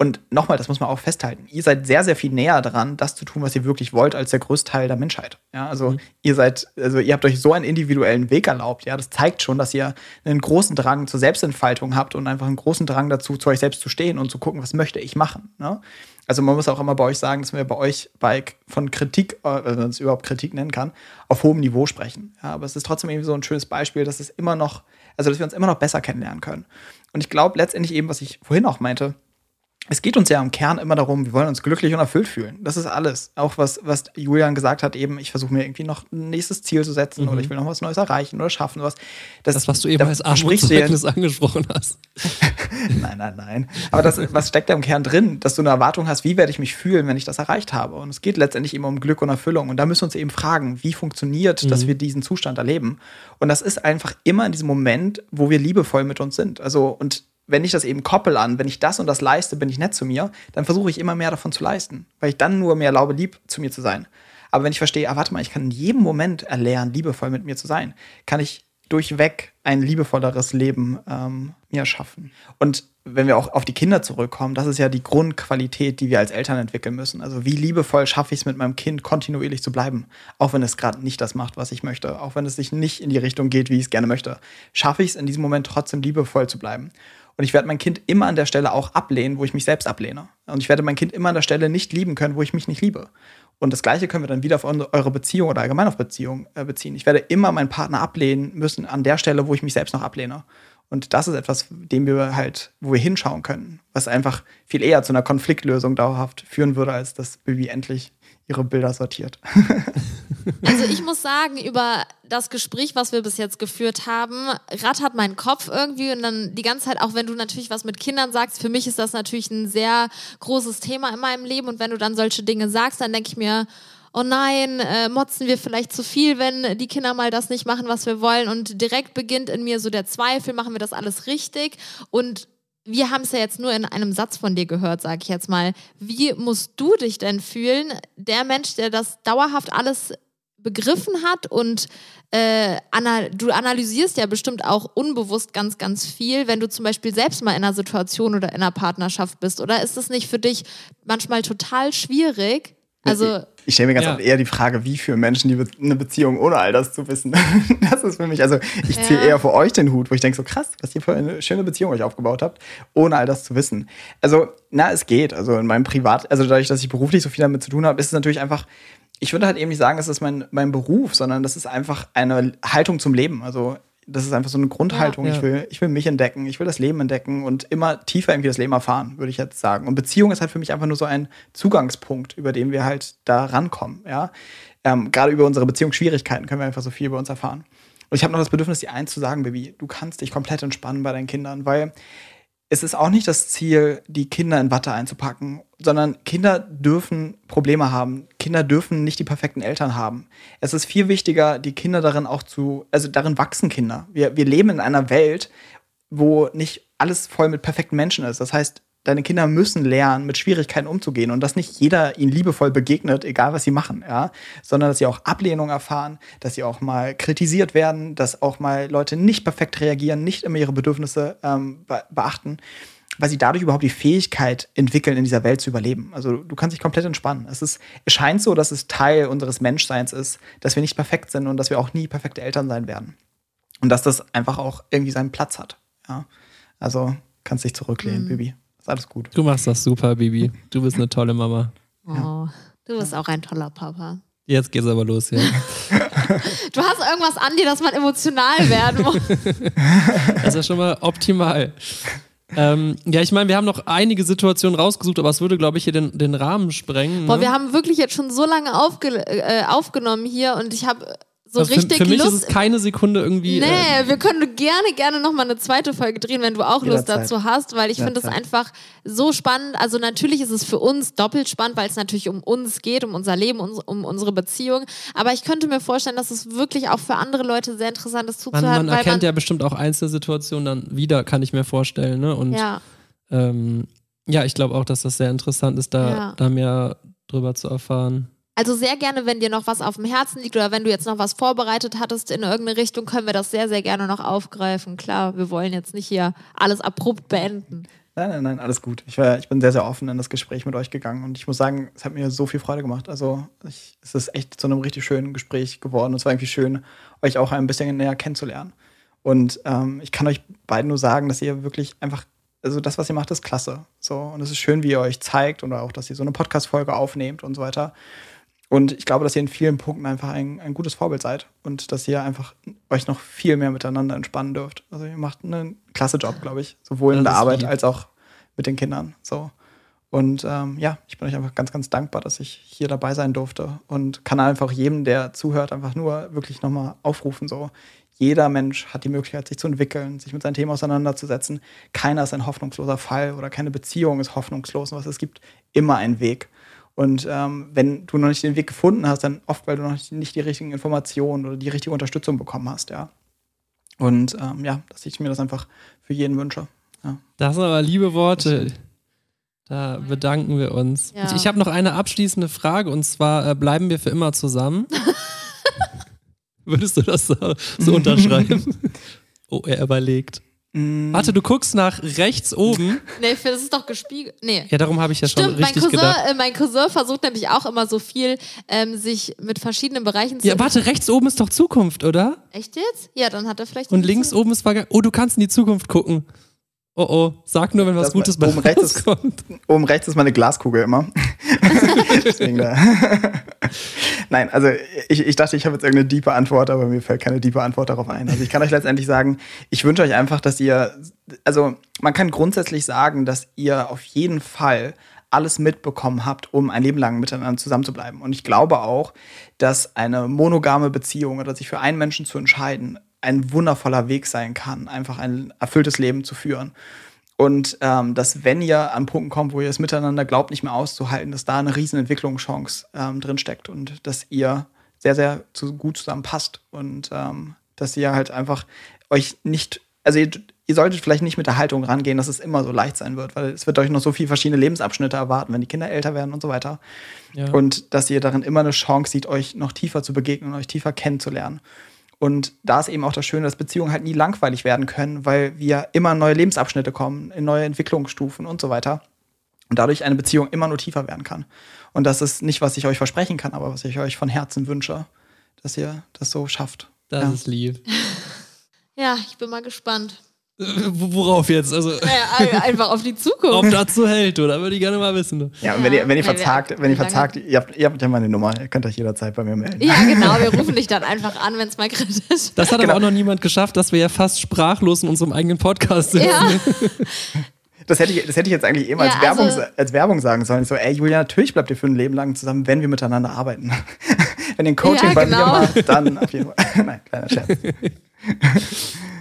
Und nochmal, das muss man auch festhalten. Ihr seid sehr, sehr viel näher dran, das zu tun, was ihr wirklich wollt, als der größte Teil der Menschheit. Ja, also ihr seid, also ihr habt euch so einen individuellen Weg erlaubt. Ja, das zeigt schon, dass ihr einen großen Drang zur Selbstentfaltung habt und einfach einen großen Drang dazu, zu euch selbst zu stehen und zu gucken, was möchte ich machen. Ne? Also man muss auch immer bei euch sagen, dass wir bei euch bei von Kritik, äh, wenn man es überhaupt Kritik nennen kann, auf hohem Niveau sprechen. Ja, aber es ist trotzdem eben so ein schönes Beispiel, dass es immer noch, also dass wir uns immer noch besser kennenlernen können. Und ich glaube letztendlich eben, was ich vorhin auch meinte, es geht uns ja im Kern immer darum, wir wollen uns glücklich und erfüllt fühlen. Das ist alles. Auch was, was Julian gesagt hat, eben, ich versuche mir irgendwie noch ein nächstes Ziel zu setzen oder ich will noch was Neues erreichen oder schaffen. Was. das, was du eben da als Armutszeugnis (laughs) angesprochen hast. (laughs) Nein, nein, nein. Aber das, was steckt da im Kern drin? Dass du eine Erwartung hast, wie werde ich mich fühlen, wenn ich das erreicht habe? Und es geht letztendlich immer um Glück und Erfüllung. Und da müssen wir uns eben fragen, wie funktioniert, dass wir diesen Zustand erleben? Und das ist einfach immer in diesem Moment, wo wir liebevoll mit uns sind. Also, und wenn ich das eben koppel an, wenn ich das und das leiste, bin ich nett zu mir, dann versuche ich immer mehr davon zu leisten, weil ich dann nur mehr erlaube, lieb zu mir zu sein. Aber wenn ich verstehe, ah, warte mal, ich kann in jedem Moment erlernen, liebevoll mit mir zu sein, kann ich durchweg ein liebevolleres Leben ähm, ja, schaffen. Und wenn wir auch auf die Kinder zurückkommen, das ist ja die Grundqualität, die wir als Eltern entwickeln müssen. Also wie liebevoll schaffe ich es mit meinem Kind kontinuierlich zu bleiben, auch wenn es gerade nicht das macht, was ich möchte, auch wenn es sich nicht in die Richtung geht, wie ich es gerne möchte. Schaffe ich es in diesem Moment trotzdem liebevoll zu bleiben. Und ich werde mein Kind immer an der Stelle auch ablehnen, wo ich mich selbst ablehne. Und ich werde mein Kind immer an der Stelle nicht lieben können, wo ich mich nicht liebe. Und das Gleiche können wir dann wieder auf eure Beziehung oder allgemein auf Beziehung äh, beziehen. Ich werde immer meinen Partner ablehnen müssen an der Stelle, wo ich mich selbst noch ablehne. Und das ist etwas, dem wir halt, wo wir hinschauen können, was einfach viel eher zu einer Konfliktlösung dauerhaft führen würde, als dass Bibi endlich ihre Bilder sortiert. (laughs) Also ich muss sagen, über das Gespräch, was wir bis jetzt geführt haben, rattert mein Kopf irgendwie und dann die ganze Zeit, auch wenn du natürlich was mit Kindern sagst, für mich ist das natürlich ein sehr großes Thema in meinem Leben und wenn du dann solche Dinge sagst, dann denke ich mir, oh nein, äh, motzen wir vielleicht zu viel, wenn die Kinder mal das nicht machen, was wir wollen. Und direkt beginnt in mir so der Zweifel, machen wir das alles richtig? Und wir haben es ja jetzt nur in einem Satz von dir gehört, sage ich jetzt mal. Wie musst du dich denn fühlen, der Mensch, der das dauerhaft alles begriffen hat und äh, anal du analysierst ja bestimmt auch unbewusst ganz, ganz viel, wenn du zum Beispiel selbst mal in einer Situation oder in einer Partnerschaft bist. Oder ist das nicht für dich manchmal total schwierig? Also ich, stelle mir ganz Ja. oft eher die Frage, wie für Menschen die Be eine Beziehung ohne all das zu wissen. (laughs) das ist für mich, also ich ziehe Ja. eher vor euch den Hut, wo ich denke, so krass, was ihr für eine schöne Beziehung euch aufgebaut habt, ohne all das zu wissen. Also, na, es geht. Also in meinem Privat, also dadurch, dass ich beruflich so viel damit zu tun habe, ist es natürlich einfach, ich würde halt eben nicht sagen, es ist mein, mein Beruf, sondern das ist einfach eine Haltung zum Leben. Also das ist einfach so eine Grundhaltung. Ja. Ich, will, ich will mich entdecken, ich will das Leben entdecken und immer tiefer irgendwie das Leben erfahren, würde ich jetzt sagen. Und Beziehung ist halt für mich einfach nur so ein Zugangspunkt, über den wir halt da rankommen. Ja? Ähm, Gerade über unsere Beziehungsschwierigkeiten können wir einfach so viel über uns erfahren. Und ich habe noch das Bedürfnis, dir eins zu sagen, Baby, du kannst dich komplett entspannen bei deinen Kindern, weil es ist auch nicht das Ziel, die Kinder in Watte einzupacken, sondern Kinder dürfen Probleme haben. Kinder dürfen nicht die perfekten Eltern haben. Es ist viel wichtiger, die Kinder darin auch zu, also darin wachsen Kinder. Wir, wir leben in einer Welt, wo nicht alles voll mit perfekten Menschen ist. Das heißt, deine Kinder müssen lernen, mit Schwierigkeiten umzugehen und dass nicht jeder ihnen liebevoll begegnet, egal was sie machen, ja, sondern dass sie auch Ablehnung erfahren, dass sie auch mal kritisiert werden, dass auch mal Leute nicht perfekt reagieren, nicht immer ihre Bedürfnisse ähm, be beachten, weil sie dadurch überhaupt die Fähigkeit entwickeln, in dieser Welt zu überleben. Also du kannst dich komplett entspannen. Es, ist, es scheint so, dass es Teil unseres Menschseins ist, dass wir nicht perfekt sind und dass wir auch nie perfekte Eltern sein werden. Und dass das einfach auch irgendwie seinen Platz hat. Ja? Also kannst dich zurücklehnen, Baby. Ist alles gut. Du machst das super, Bibi. Du bist eine tolle Mama. Oh, du bist auch ein toller Papa. Jetzt geht's aber los hier. (laughs) Du hast irgendwas an dir, dass man emotional werden muss. (laughs) Das ist ja schon mal optimal. Ähm, ja, ich meine, wir haben noch einige Situationen rausgesucht, aber es würde, glaube ich, hier den, den Rahmen sprengen. Ne? Boah, wir haben wirklich jetzt schon so lange aufge äh, aufgenommen hier und ich habe so Also richtig für, für mich Lust. ist es keine Sekunde irgendwie. Nee, Äh, wir können gerne, gerne nochmal eine zweite Folge drehen, wenn du auch Lust Jederzeit. dazu hast, weil ich finde es einfach so spannend. Also natürlich ist es für uns doppelt spannend, weil es natürlich um uns geht, um unser Leben, uns- um unsere Beziehung. Aber ich könnte mir vorstellen, dass es wirklich auch für andere Leute sehr interessant ist man, zuzuhören, man weil erkennt man, ja bestimmt auch Einzelsituationen dann wieder, kann ich mir vorstellen. Ne? Und ja, ähm, ja, ich glaube auch, dass das sehr interessant ist, da, Ja. da mehr drüber zu erfahren. Also sehr gerne, wenn dir noch was auf dem Herzen liegt oder wenn du jetzt noch was vorbereitet hattest in irgendeine Richtung, können wir das sehr, sehr gerne noch aufgreifen. Klar, wir wollen jetzt nicht hier alles abrupt beenden. Nein, nein, nein, alles gut. Ich, war, ich bin sehr, sehr offen in das Gespräch mit euch gegangen und ich muss sagen, es hat mir so viel Freude gemacht. Also ich, es ist echt zu einem richtig schönen Gespräch geworden. Es war irgendwie schön, euch auch ein bisschen näher kennenzulernen. Und ähm, ich kann euch beiden nur sagen, dass ihr wirklich einfach, also das, was ihr macht, ist klasse. So, und es ist schön, wie ihr euch zeigt oder auch, dass ihr so eine Podcast-Folge aufnehmt und so weiter. Und ich glaube, dass ihr in vielen Punkten einfach ein, ein gutes Vorbild seid und dass ihr einfach euch noch viel mehr miteinander entspannen dürft. Also ihr macht einen klasse Job, glaube ich. Sowohl in der Arbeit lieb. als auch mit den Kindern. So. Und ähm, ja, ich bin euch einfach ganz, ganz dankbar, dass ich hier dabei sein durfte und kann einfach jedem, der zuhört, einfach nur wirklich nochmal aufrufen. So, jeder Mensch hat die Möglichkeit, sich zu entwickeln, sich mit seinen Themen auseinanderzusetzen. Keiner ist ein hoffnungsloser Fall oder keine Beziehung ist hoffnungslos. Was es gibt immer einen Weg. Und ähm, wenn du noch nicht den Weg gefunden hast, dann oft, weil du noch nicht, nicht die richtigen Informationen oder die richtige Unterstützung bekommen hast, ja. Und ähm, ja, dass ich mir das einfach für jeden wünsche. Ja. Das sind aber liebe Worte. Da bedanken wir uns. Ja. Ich, ich habe noch eine abschließende Frage und zwar: äh, Bleiben wir für immer zusammen? (laughs) Würdest du das so, so unterschreiben? (laughs) Oh, er überlegt. Warte, du guckst nach rechts oben. (laughs) Nee, das ist doch gespiegelt. Nee. Ja, darum habe ich ja schon Stimmt, mein richtig Cousin, gedacht. äh, mein Cousin versucht nämlich auch immer so viel, ähm, sich mit verschiedenen Bereichen zu. Ja, warte, rechts oben ist doch Zukunft, oder? Echt jetzt? Ja, dann hat er vielleicht. Und links oben ist Vergangenheit. Oh, du kannst in die Zukunft gucken. Oh oh, sag nur, wenn was Das Gutes bei oben rechts ist- rauskommt. Oben rechts ist meine Glaskugel immer. (laughs) (laughs) Deswegen da. Nein, also ich, ich dachte, ich habe jetzt irgendeine diepe Antwort, aber mir fällt keine diepe Antwort darauf ein. Also ich kann euch letztendlich sagen, ich wünsche euch einfach, dass ihr, also man kann grundsätzlich sagen, dass ihr auf jeden Fall alles mitbekommen habt, um ein Leben lang miteinander zusammenzubleiben. Und ich glaube auch, dass eine monogame Beziehung oder sich für einen Menschen zu entscheiden, ein wundervoller Weg sein kann, einfach ein erfülltes Leben zu führen. Und ähm, dass, wenn ihr an Punkten kommt, wo ihr es miteinander glaubt, nicht mehr auszuhalten, dass da eine riesen Entwicklungschance ähm, drin steckt und dass ihr sehr, sehr zu, gut zusammenpasst und ähm, dass ihr halt einfach euch nicht, also ihr, ihr solltet vielleicht nicht mit der Haltung rangehen, dass es immer so leicht sein wird, weil es wird euch noch so viele verschiedene Lebensabschnitte erwarten, wenn die Kinder älter werden und so weiter. Ja. Und dass ihr darin immer eine Chance seht, euch noch tiefer zu begegnen, euch tiefer kennenzulernen. Und da ist eben auch das Schöne, dass Beziehungen halt nie langweilig werden können, weil wir immer neue Lebensabschnitte kommen, in neue Entwicklungsstufen und so weiter. Und dadurch eine Beziehung immer nur tiefer werden kann. Und das ist nicht, was ich euch versprechen kann, aber was ich euch von Herzen wünsche, dass ihr das so schafft. Das Ja. ist lieb. (laughs) Ja, ich bin mal gespannt. Wo- Worauf jetzt? Also, Ja, einfach auf die Zukunft. ob dazu hält, oder? Würde ich gerne mal wissen. Ja, und wenn ihr, wenn ihr Ja, verzagt, wenn ihr verzagt, ihr habt, ihr habt ja meine Nummer, ihr könnt euch jederzeit bei mir melden. Ja, (laughs) genau. Wir rufen dich dann einfach an, wenn es mal kritisch ist. Das hat Genau. aber auch noch niemand geschafft, dass wir ja fast sprachlos in unserem eigenen Podcast sitzen. Ja, (laughs) Das hätte ich, das hätte ich jetzt eigentlich eben als, Ja, Werbung, also- als Werbung sagen sollen. So, ey, Julia, natürlich bleibt ihr für ein Leben lang zusammen, wenn wir miteinander arbeiten. (laughs) wenn ihr ein Coaching Ja, bei genau. mir macht, dann auf jeden Fall. Nein, kleiner Scherz.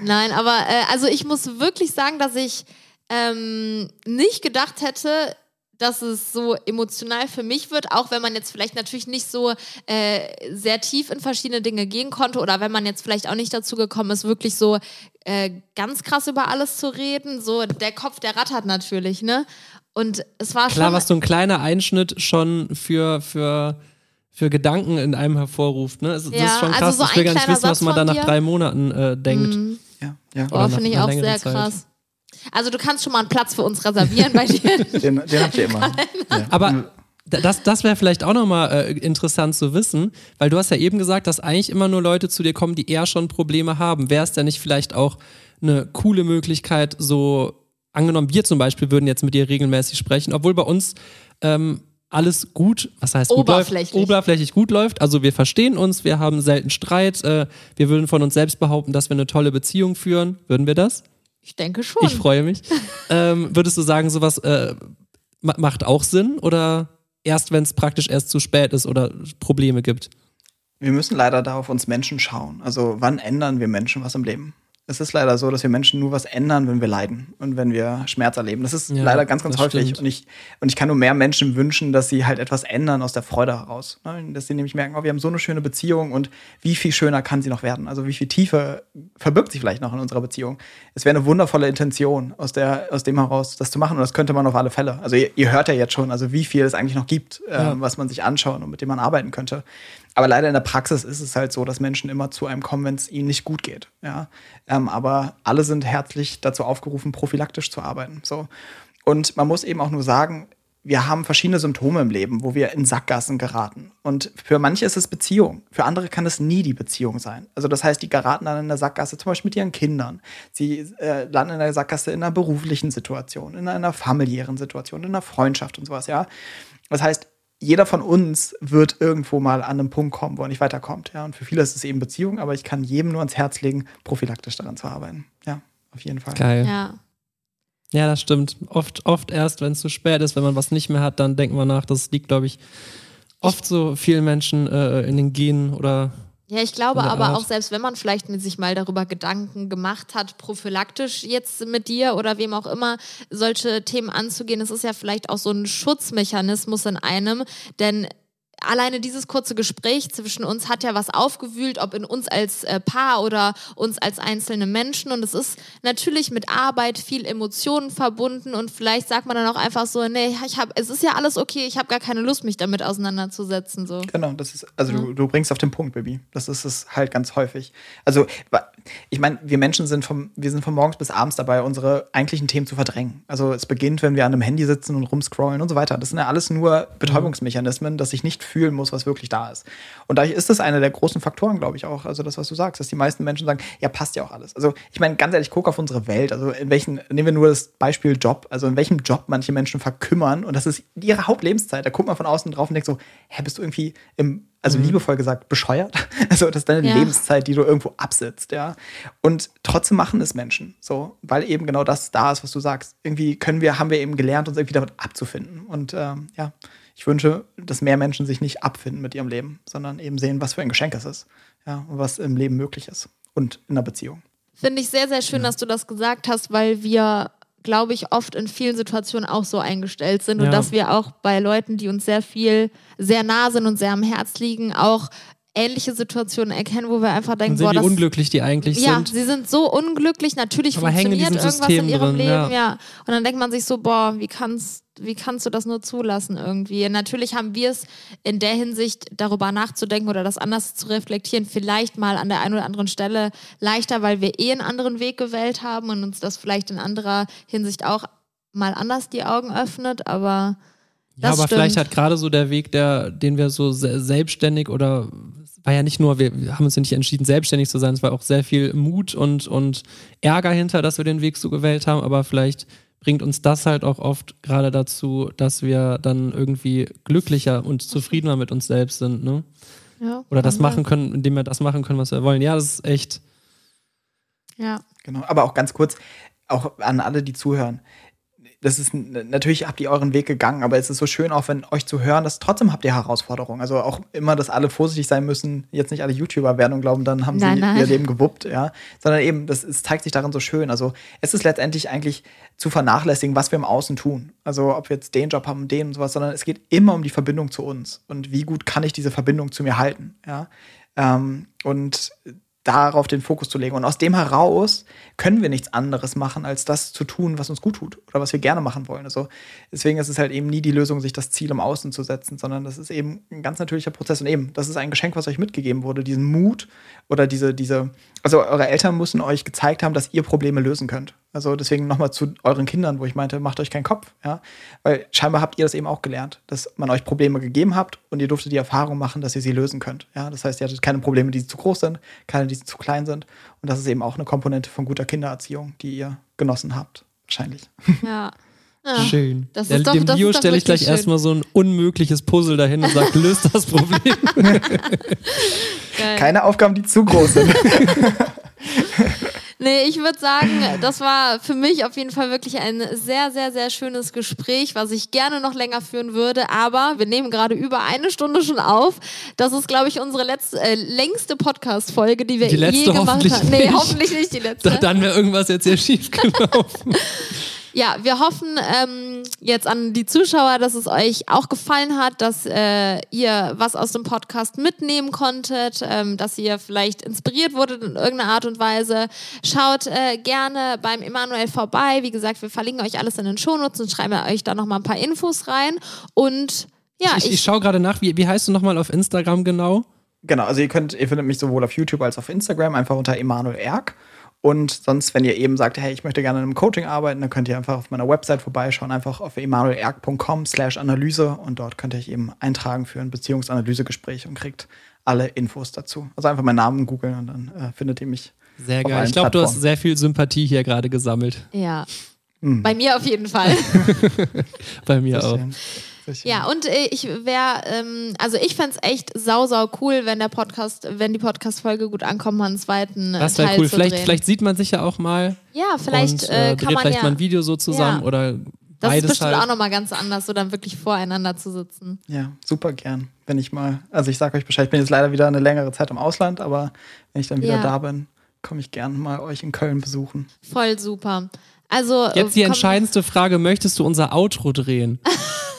Nein, aber äh, also ich muss wirklich sagen, dass ich ähm, nicht gedacht hätte, dass es so emotional für mich wird, auch wenn man jetzt vielleicht natürlich nicht so äh, sehr tief in verschiedene Dinge gehen konnte oder wenn man jetzt vielleicht auch nicht dazu gekommen ist, wirklich so äh, ganz krass über alles zu reden. So der Kopf, der rattert natürlich, ne? Und es war Klar, schon. was so ein kleiner Einschnitt schon für, für, für Gedanken in einem hervorruft. Ne? Es, das Ja, ist schon also krass. so ich will gar nicht wissen, was man da nach drei Monaten äh, denkt. Mhm. Ja, ja. Nach finde ich auch sehr Zeit. krass. Also du kannst schon mal einen Platz für uns reservieren bei dir. (laughs) Den, den habt ihr immer. Ja. Aber das, das wäre vielleicht auch nochmal äh, interessant zu wissen, weil du hast ja eben gesagt, dass eigentlich immer nur Leute zu dir kommen, die eher schon Probleme haben. Wäre es denn nicht vielleicht auch eine coole Möglichkeit, so angenommen, wir zum Beispiel würden jetzt mit dir regelmäßig sprechen, obwohl bei uns ähm, alles gut, was heißt gut läuft? Oberflächlich. Oberflächlich gut läuft. Also wir verstehen uns, wir haben selten Streit, äh, wir würden von uns selbst behaupten, dass wir eine tolle Beziehung führen. Würden wir das? Ich denke schon. Ich freue mich. (laughs) ähm, würdest du sagen, sowas äh, ma macht auch Sinn oder erst, wenn es praktisch erst zu spät ist oder Probleme gibt? Wir müssen leider da auf uns Menschen schauen. Also wann ändern wir Menschen was im Leben? Es ist leider so, dass wir Menschen nur was ändern, wenn wir leiden und wenn wir Schmerz erleben. Das ist Ja, leider ganz, ganz häufig. stimmt. Und ich, und ich kann nur mehr Menschen wünschen, dass sie halt etwas ändern aus der Freude heraus. Ne? Dass sie nämlich merken, oh, wir haben so eine schöne Beziehung und wie viel schöner kann sie noch werden? Also wie viel Tiefe verbirgt sich vielleicht noch in unserer Beziehung? Es wäre eine wundervolle Intention, aus, der, aus dem heraus das zu machen. Und das könnte man auf alle Fälle. Also ihr, ihr hört ja jetzt schon, also wie viel es eigentlich noch gibt, Ja. was man sich anschauen und mit dem man arbeiten könnte. Aber leider in der Praxis ist es halt so, dass Menschen immer zu einem kommen, wenn es ihnen nicht gut geht. Ja? Ähm, aber alle sind herzlich dazu aufgerufen, prophylaktisch zu arbeiten. So. Und man muss eben auch nur sagen, wir haben verschiedene Symptome im Leben, wo wir in Sackgassen geraten. Und für manche ist es Beziehung, für andere kann es nie die Beziehung sein. Also das heißt, die geraten dann in der Sackgasse zum Beispiel mit ihren Kindern. Sie äh, landen in der Sackgasse in einer beruflichen Situation, in einer familiären Situation, in einer Freundschaft und sowas, ja. Das heißt, jeder von uns wird irgendwo mal an einem Punkt kommen, wo er nicht weiterkommt. Ja? Und für viele ist es eben Beziehung, aber ich kann jedem nur ans Herz legen, prophylaktisch daran zu arbeiten. Ja, auf jeden Fall. Geil. Ja. Ja, das stimmt. Oft, oft erst, wenn es zu spät ist, wenn man was nicht mehr hat, dann denkt man nach. Das liegt, glaube ich, oft so vielen Menschen äh, in den Genen oder Ja, ich glaube aber Art. auch, selbst wenn man vielleicht mit sich mal darüber Gedanken gemacht hat, prophylaktisch jetzt mit dir oder wem auch immer solche Themen anzugehen, es ist ja vielleicht auch so ein Schutzmechanismus in einem, denn alleine dieses kurze Gespräch zwischen uns hat ja was aufgewühlt, ob in uns als äh, Paar oder uns als einzelne Menschen. Und es ist natürlich mit Arbeit viel Emotionen verbunden und vielleicht sagt man dann auch einfach so, nee, ich hab, es ist ja alles okay, ich habe gar keine Lust, mich damit auseinanderzusetzen. So. Genau, das ist, also du, du bringst auf den Punkt, Baby. Das ist es halt ganz häufig. Also ich meine, wir Menschen sind vom, wir sind von morgens bis abends dabei, unsere eigentlichen Themen zu verdrängen. Also es beginnt, wenn wir an einem Handy sitzen und rumscrollen und so weiter. Das sind ja alles nur Betäubungsmechanismen, dass ich nicht fühlen muss, was wirklich da ist. Und daher ist das einer der großen Faktoren, glaube ich auch. Also das, was du sagst, dass die meisten Menschen sagen, ja, passt ja auch alles. Also ich meine, ganz ehrlich, guck auf unsere Welt. Also in welchen, nehmen wir nur das Beispiel Job, also in welchem Job manche Menschen verkümmern und das ist ihre Hauptlebenszeit. Da guckt man von außen drauf und denkt so, hä, bist du irgendwie im also liebevoll gesagt, bescheuert. (laughs) Also das ist deine Ja. Lebenszeit, die du irgendwo absitzt, ja. Und trotzdem machen es Menschen, so, weil eben genau das da ist, was du sagst. Irgendwie können wir, haben wir eben gelernt, uns irgendwie damit abzufinden. Und ähm, ja, ich wünsche, dass mehr Menschen sich nicht abfinden mit ihrem Leben, sondern eben sehen, was für ein Geschenk es ist, ja, und was im Leben möglich ist und in einer Beziehung. Finde ich sehr, sehr schön, dass du das gesagt hast, weil wir, glaube ich, oft in vielen Situationen auch so eingestellt sind und Ja. dass wir auch bei Leuten, die uns sehr viel, sehr nah sind und sehr am Herz liegen, auch ähnliche Situationen erkennen, wo wir einfach denken, boah, das, unglücklich die eigentlich ja, sind. sie sind so unglücklich. Natürlich Aber in funktioniert irgendwas in System ihrem drin, Leben, ja. ja. Und dann denkt man sich so, boah, wie kannst, wie kannst du das nur zulassen irgendwie? Natürlich haben wir es in der Hinsicht, darüber nachzudenken oder das anders zu reflektieren, vielleicht mal an der einen oder anderen Stelle leichter, weil wir eh einen anderen Weg gewählt haben und uns das vielleicht in anderer Hinsicht auch mal anders die Augen öffnet, aber Ja, das aber stimmt. vielleicht hat gerade so der Weg, der, den wir so se selbstständig oder es war ja nicht nur, wir haben uns ja nicht entschieden, selbstständig zu sein, es war auch sehr viel Mut und, und Ärger hinter, dass wir den Weg so gewählt haben, aber vielleicht bringt uns das halt auch oft gerade dazu, dass wir dann irgendwie glücklicher und zufriedener mit uns selbst sind, ne? ja, Oder das machen können, indem wir das machen können, was wir wollen. Ja, das ist echt. Ja. Genau, aber auch ganz kurz, auch an alle, die zuhören. Das ist natürlich habt ihr euren Weg gegangen, aber es ist so schön, auch wenn euch zu hören, dass trotzdem habt ihr Herausforderungen. Also auch immer, dass alle vorsichtig sein müssen, jetzt nicht alle YouTuber werden und glauben, dann haben Nein, sie nein. ihr Leben gewuppt, ja. Sondern eben, das es zeigt sich darin so schön. Also es ist letztendlich eigentlich zu vernachlässigen, was wir im Außen tun. Also ob wir jetzt den Job haben, den und sowas, sondern es geht immer um die Verbindung zu uns und wie gut kann ich diese Verbindung zu mir halten, ja. Ähm, und darauf den Fokus zu legen. Und aus dem heraus können wir nichts anderes machen, als das zu tun, was uns gut tut oder was wir gerne machen wollen. Also deswegen ist es halt eben nie die Lösung, sich das Ziel im Außen zu setzen, sondern das ist eben ein ganz natürlicher Prozess. Und eben, das ist ein Geschenk, was euch mitgegeben wurde, diesen Mut oder diese, diese, also eure Eltern müssen euch gezeigt haben, dass ihr Probleme lösen könnt. Also deswegen nochmal zu euren Kindern, wo ich meinte, macht euch keinen Kopf, ja. Weil scheinbar habt ihr das eben auch gelernt, dass man euch Probleme gegeben habt und ihr durftet die Erfahrung machen, dass ihr sie lösen könnt. Ja, das heißt, ihr hattet keine Probleme, die zu groß sind, keine, die zu klein sind. Und das ist eben auch eine Komponente von guter Kindererziehung, die ihr genossen habt, wahrscheinlich. Ja. (laughs) ja. Schön. Das ist doch- dem doch stelle ich gleich schön. erstmal so ein unmögliches Puzzle dahin und sage, löst das Problem. (laughs) (laughs) Geil. Keine Aufgaben, die zu groß sind. Nee, ich würde sagen, das war für mich auf jeden Fall wirklich ein sehr, sehr, sehr schönes Gespräch, was ich gerne noch länger führen würde. Aber wir nehmen gerade über eine Stunde schon auf. Das ist, glaube ich, unsere letzte, äh, längste Podcast-Folge, die wir Die letzte je gemacht haben. Nee, hoffentlich nicht die letzte. Da- Dann wäre irgendwas jetzt hier schief gelaufen. (laughs) Ja, wir hoffen ähm, jetzt an die Zuschauer, dass es euch auch gefallen hat, dass äh, ihr was aus dem Podcast mitnehmen konntet, ähm, dass ihr vielleicht inspiriert wurdet in irgendeiner Art und Weise. Schaut äh, gerne beim Emanuel vorbei. Wie gesagt, wir verlinken euch alles in den Shownotes und schreiben euch da nochmal ein paar Infos rein. Und ja, ich ich schaue gerade nach, wie, wie heißt du nochmal auf Instagram genau? Genau, also ihr könnt, ihr findet mich sowohl auf YouTube als auch auf Instagram einfach unter Emanuel Erk. Und sonst, wenn ihr eben sagt, hey, ich möchte gerne in einem Coaching arbeiten, dann könnt ihr einfach auf meiner Website vorbeischauen, einfach auf emanuelerk.com slash Analyse und dort könnt ihr euch eben eintragen für ein Beziehungsanalysegespräch und kriegt alle Infos dazu. Also einfach meinen Namen googeln und dann äh, findet ihr mich. Sehr geil. Ich glaube, du hast sehr viel Sympathie hier gerade gesammelt. ja. Hm. Bei mir auf jeden Fall. (laughs) (laughs) Bei mir Sehr auch. Schön. Ja, und äh, ich wäre, ähm, also ich fände es echt sau, sau cool, wenn der Podcast, wenn die Podcast-Folge gut ankommt, mal einen zweiten äh, Das wäre Teil cool. zu vielleicht, drehen. vielleicht sieht man sich ja auch mal. ja, vielleicht und, äh, äh, kann dreht man vielleicht ja. mal ein Video so zusammen Ja. oder das ist beides bestimmt halt. auch nochmal ganz anders, so dann wirklich voreinander zu sitzen. Ja, super gern. Wenn ich mal, also ich sage euch Bescheid, ich bin jetzt leider wieder eine längere Zeit im Ausland, aber wenn ich dann wieder Ja. da bin, komme ich gern mal euch in Köln besuchen. Voll super. Also Jetzt die entscheidendste Frage: Möchtest du unser Outro drehen? (laughs)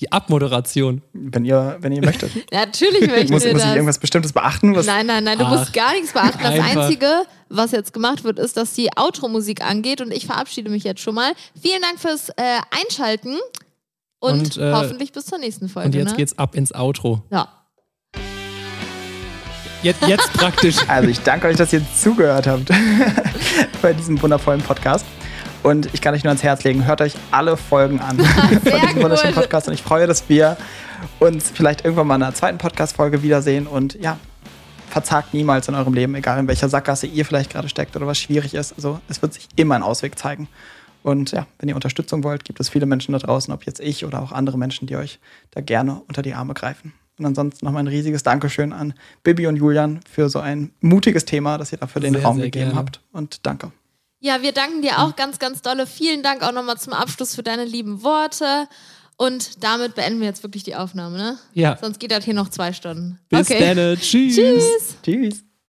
die Abmoderation. Wenn ihr, wenn ihr möchtet. (laughs) Natürlich möchte muss, ich muss ich das. irgendwas Bestimmtes beachten? Was, Nein, nein, nein, du Ach, musst gar nichts beachten. Das einfach. Einzige, was jetzt gemacht wird, ist, dass die Outro-Musik angeht und ich verabschiede mich jetzt schon mal. Vielen Dank fürs äh, Einschalten und, Und, äh, hoffentlich bis zur nächsten Folge. Und jetzt ne? geht's ab ins Outro. Ja. Jetzt, jetzt praktisch. (laughs) Also ich danke euch, dass ihr zugehört habt (laughs) bei diesem wundervollen Podcast. Und ich kann euch nur ans Herz legen, hört euch alle Folgen an (laughs) von diesem wunderschönen. Podcast. Und ich freue, dass wir uns vielleicht irgendwann mal in einer zweiten Podcast-Folge wiedersehen. Und ja, verzagt niemals in eurem Leben, egal in welcher Sackgasse ihr vielleicht gerade steckt oder was schwierig ist. Also es wird sich immer ein Ausweg zeigen. Und ja, wenn ihr Unterstützung wollt, gibt es viele Menschen da draußen, ob jetzt ich oder auch andere Menschen, die euch da gerne unter die Arme greifen. Und ansonsten nochmal ein riesiges Dankeschön an Bibi und Julian für so ein mutiges Thema, dass ihr dafür den Sehr, Raum sehr gegeben gerne. habt. Und danke. Ja, wir danken dir auch ganz, ganz dolle. Vielen Dank auch nochmal zum Abschluss für deine lieben Worte. Und damit beenden wir jetzt wirklich die Aufnahme, ne? Ja. Sonst geht das hier noch zwei Stunden. Bis dann. (laughs) Tschüss. Tschüss. Tschüss.